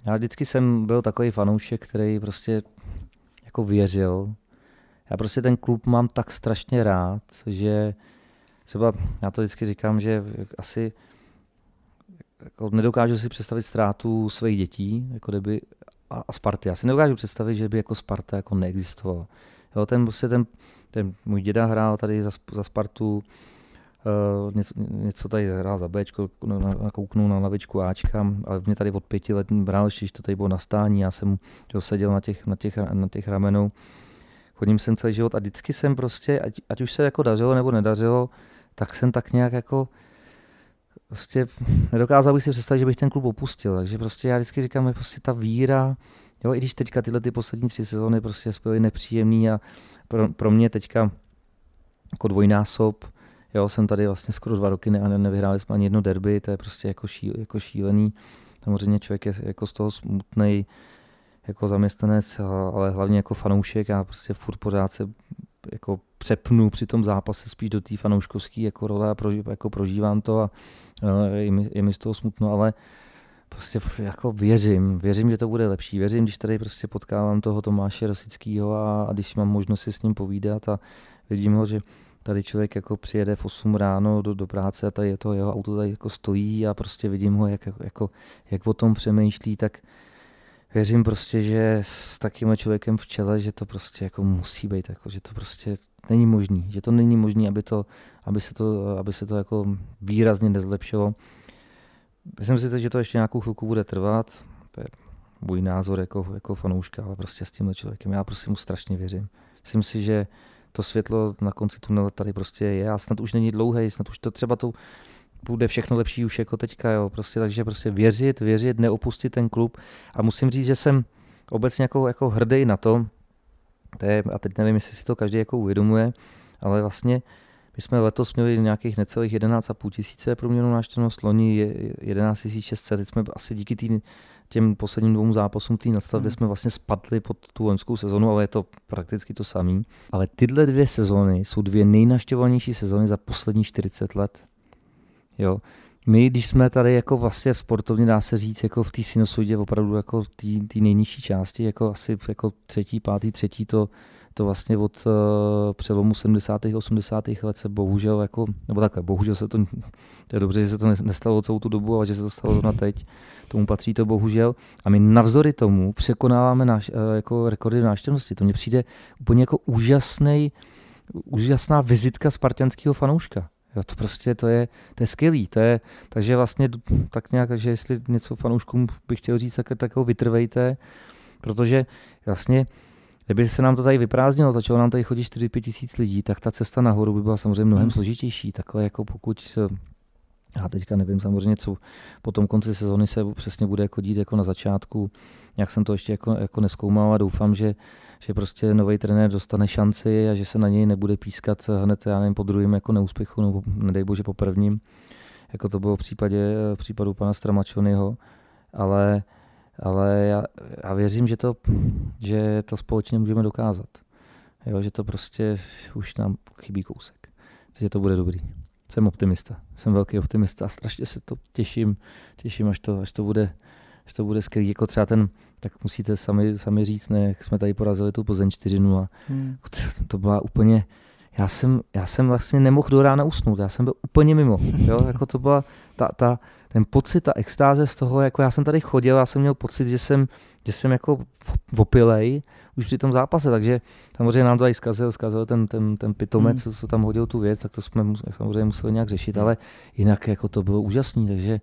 [SPEAKER 2] já vždycky jsem byl takový fanoušek, který prostě jako věřil. Já prostě ten klub mám tak strašně rád, že třeba, já to vždycky říkám, že asi jako nedokážu si představit ztrátu svých dětí, jako kdyby, a, a Sparty. Já si nedokážu představit, že by jako Sparta jako neexistovala. Jo, ten, prostě ten, ten můj děda hrál tady za, za Spartu, Uh, něco, něco tady hrál za Bčko, nakouknul na lavičku Ačka, ale mě tady od pěti let bral, když to tady bylo nastání, já jsem seděl na těch, na, těch, na těch ramenou. Chodím sem celý život a vždycky jsem prostě, ať, ať už se jako dařilo nebo nedařilo, tak jsem tak nějak jako prostě nedokázal bych si představit, že bych ten klub opustil. Takže prostě já vždycky říkám, že prostě ta víra, jo, i když teďka tyhle ty poslední tři sezóny prostě byly nepříjemný a pro, pro mě teďka jako dvojnásob, Jo, jsem tady vlastně skoro dva roky ne, nevyhráli jsme ani jedno derby, to je prostě jako, šíl, jako šílený. Samozřejmě člověk je jako z toho smutný jako zaměstnanec, ale hlavně jako fanoušek. Já prostě furt pořád se jako přepnu při tom zápase spíš do té fanouškovské jako role a proži, jako prožívám to a je mi, je mi z toho smutno, ale prostě jako věřím, věřím, že to bude lepší. Věřím, když tady prostě potkávám toho Tomáše Rosického a, a když mám možnost si s ním povídat a Vidím ho, že tady člověk jako přijede v 8 ráno do, do práce a tady je to jeho auto tady jako stojí a prostě vidím ho, jak, jako, jak o tom přemýšlí, tak věřím prostě, že s takým člověkem v čele, že to prostě jako musí být, jako, že to prostě není možný, že to není možný, aby, to, aby, se, to, aby se to jako výrazně nezlepšilo. Myslím si, že to ještě nějakou chvilku bude trvat, to je můj názor jako, jako fanouška, ale prostě s tímhle člověkem, já prostě mu strašně věřím. Myslím si, že to světlo na konci tunelu tady prostě je a snad už není dlouhé, snad už to třeba to bude všechno lepší už jako teďka, jo, prostě, takže prostě věřit, věřit, neopustit ten klub. A musím říct, že jsem obecně jako, jako hrdý na to, to je, a teď nevím, jestli si to každý jako uvědomuje, ale vlastně my jsme letos měli nějakých necelých 11,5 tisíce průměrnou návštěvnost, loni 11 600, teď jsme asi díky tý, těm posledním dvou zápasům té nadstavby hmm. jsme vlastně spadli pod tu loňskou sezonu, ale je to prakticky to samé. Ale tyhle dvě sezony jsou dvě nejnaštěvovanější sezony za poslední 40 let. Jo. My, když jsme tady jako vlastně sportovně, dá se říct, jako v té sinusoidě opravdu jako té nejnižší části, jako asi jako třetí, pátý, třetí, to, to vlastně od uh, přelomu 70. 80. let se bohužel jako, nebo takhle, bohužel se to, to je dobře, že se to nestalo celou tu dobu, ale že se to stalo na teď, tomu patří to bohužel. A my navzory tomu překonáváme náš, uh, jako rekordy návštěvnosti. To mně přijde úplně jako úžasný, úžasná vizitka spartianského fanouška. Jo, to prostě to je, to je skvělý. To je, takže vlastně tak nějak, takže jestli něco fanouškům bych chtěl říct, tak, tak ho vytrvejte, protože vlastně Kdyby se nám to tady vyprázdnilo, začalo nám tady chodit 4-5 tisíc lidí, tak ta cesta nahoru by byla samozřejmě mnohem hmm. složitější. Takhle jako pokud já teďka nevím samozřejmě, co po tom konci sezony se přesně bude jako dít jako na začátku. Nějak jsem to ještě jako, jako neskoumal a doufám, že, že prostě nový trenér dostane šanci a že se na něj nebude pískat hned, já nevím, po druhém jako neúspěchu, nebo nedej bože po prvním, jako to bylo v případě v případu pana Stramačonyho, ale, ale já, já věřím, že to, že to společně můžeme dokázat. Jo, že to prostě už nám chybí kousek. Takže to bude dobrý jsem optimista. Jsem velký optimista a strašně se to těším, těším, až to, až to bude, až to bude skvělý. Jako třeba ten, tak musíte sami, sami říct, ne, jak jsme tady porazili tu Plzeň 4-0. Hmm. To, to byla úplně, já jsem, já jsem vlastně nemohl do rána usnout, já jsem byl úplně mimo. Jo? Jako to byla ta, ta, ten pocit, ta extáze z toho, jako já jsem tady chodil, já jsem měl pocit, že jsem, že jsem jako opilej, už při tom zápase, takže samozřejmě nám to tady zkazil, zkazil ten, ten, ten pitomec, hmm. co tam hodil tu věc, tak to jsme samozřejmě museli nějak řešit, hmm. ale jinak jako to bylo úžasný, takže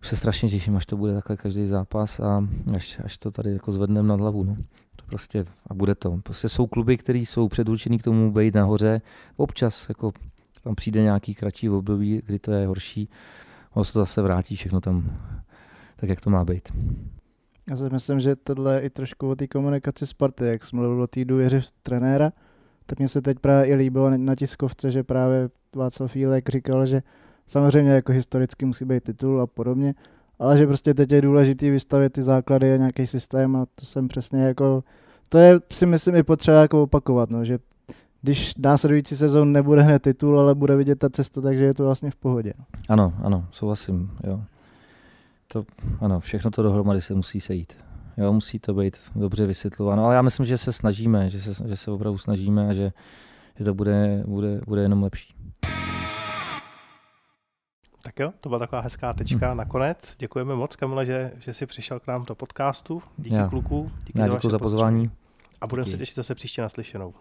[SPEAKER 2] už se strašně těším, až to bude takhle každý zápas a až, až to tady jako zvedneme nad hlavu. No. To prostě a bude to. Prostě jsou kluby, které jsou předurčený k tomu být nahoře. Občas jako tam přijde nějaký kratší období, kdy to je horší. Ono se zase vrátí všechno tam tak, jak to má být.
[SPEAKER 5] Já si myslím, že tohle je i trošku o té komunikaci Sparty, jak jsme mluvil o té důvěře trenéra, tak mně se teď právě i líbilo na tiskovce, že právě Václav Fílek říkal, že samozřejmě jako historicky musí být titul a podobně, ale že prostě teď je důležité vystavit ty základy a nějaký systém a to jsem přesně jako, to je si myslím i potřeba jako opakovat, no, že když následující sezon nebude hned titul, ale bude vidět ta cesta, takže je to vlastně v pohodě. No.
[SPEAKER 2] Ano, ano, souhlasím, jo to, ano, všechno to dohromady se musí sejít. Jo, musí to být dobře vysvětlováno, ale já myslím, že se snažíme, že se, že se opravdu snažíme a že, že to bude, bude, bude jenom lepší.
[SPEAKER 3] Tak jo, to byla taková hezká tečka hmm. nakonec. Děkujeme moc, Kamile, že, že jsi přišel k nám do podcastu. Díky já. kluku.
[SPEAKER 2] Díky já za, za pozvání.
[SPEAKER 3] A budeme se těšit zase příště naslyšenou.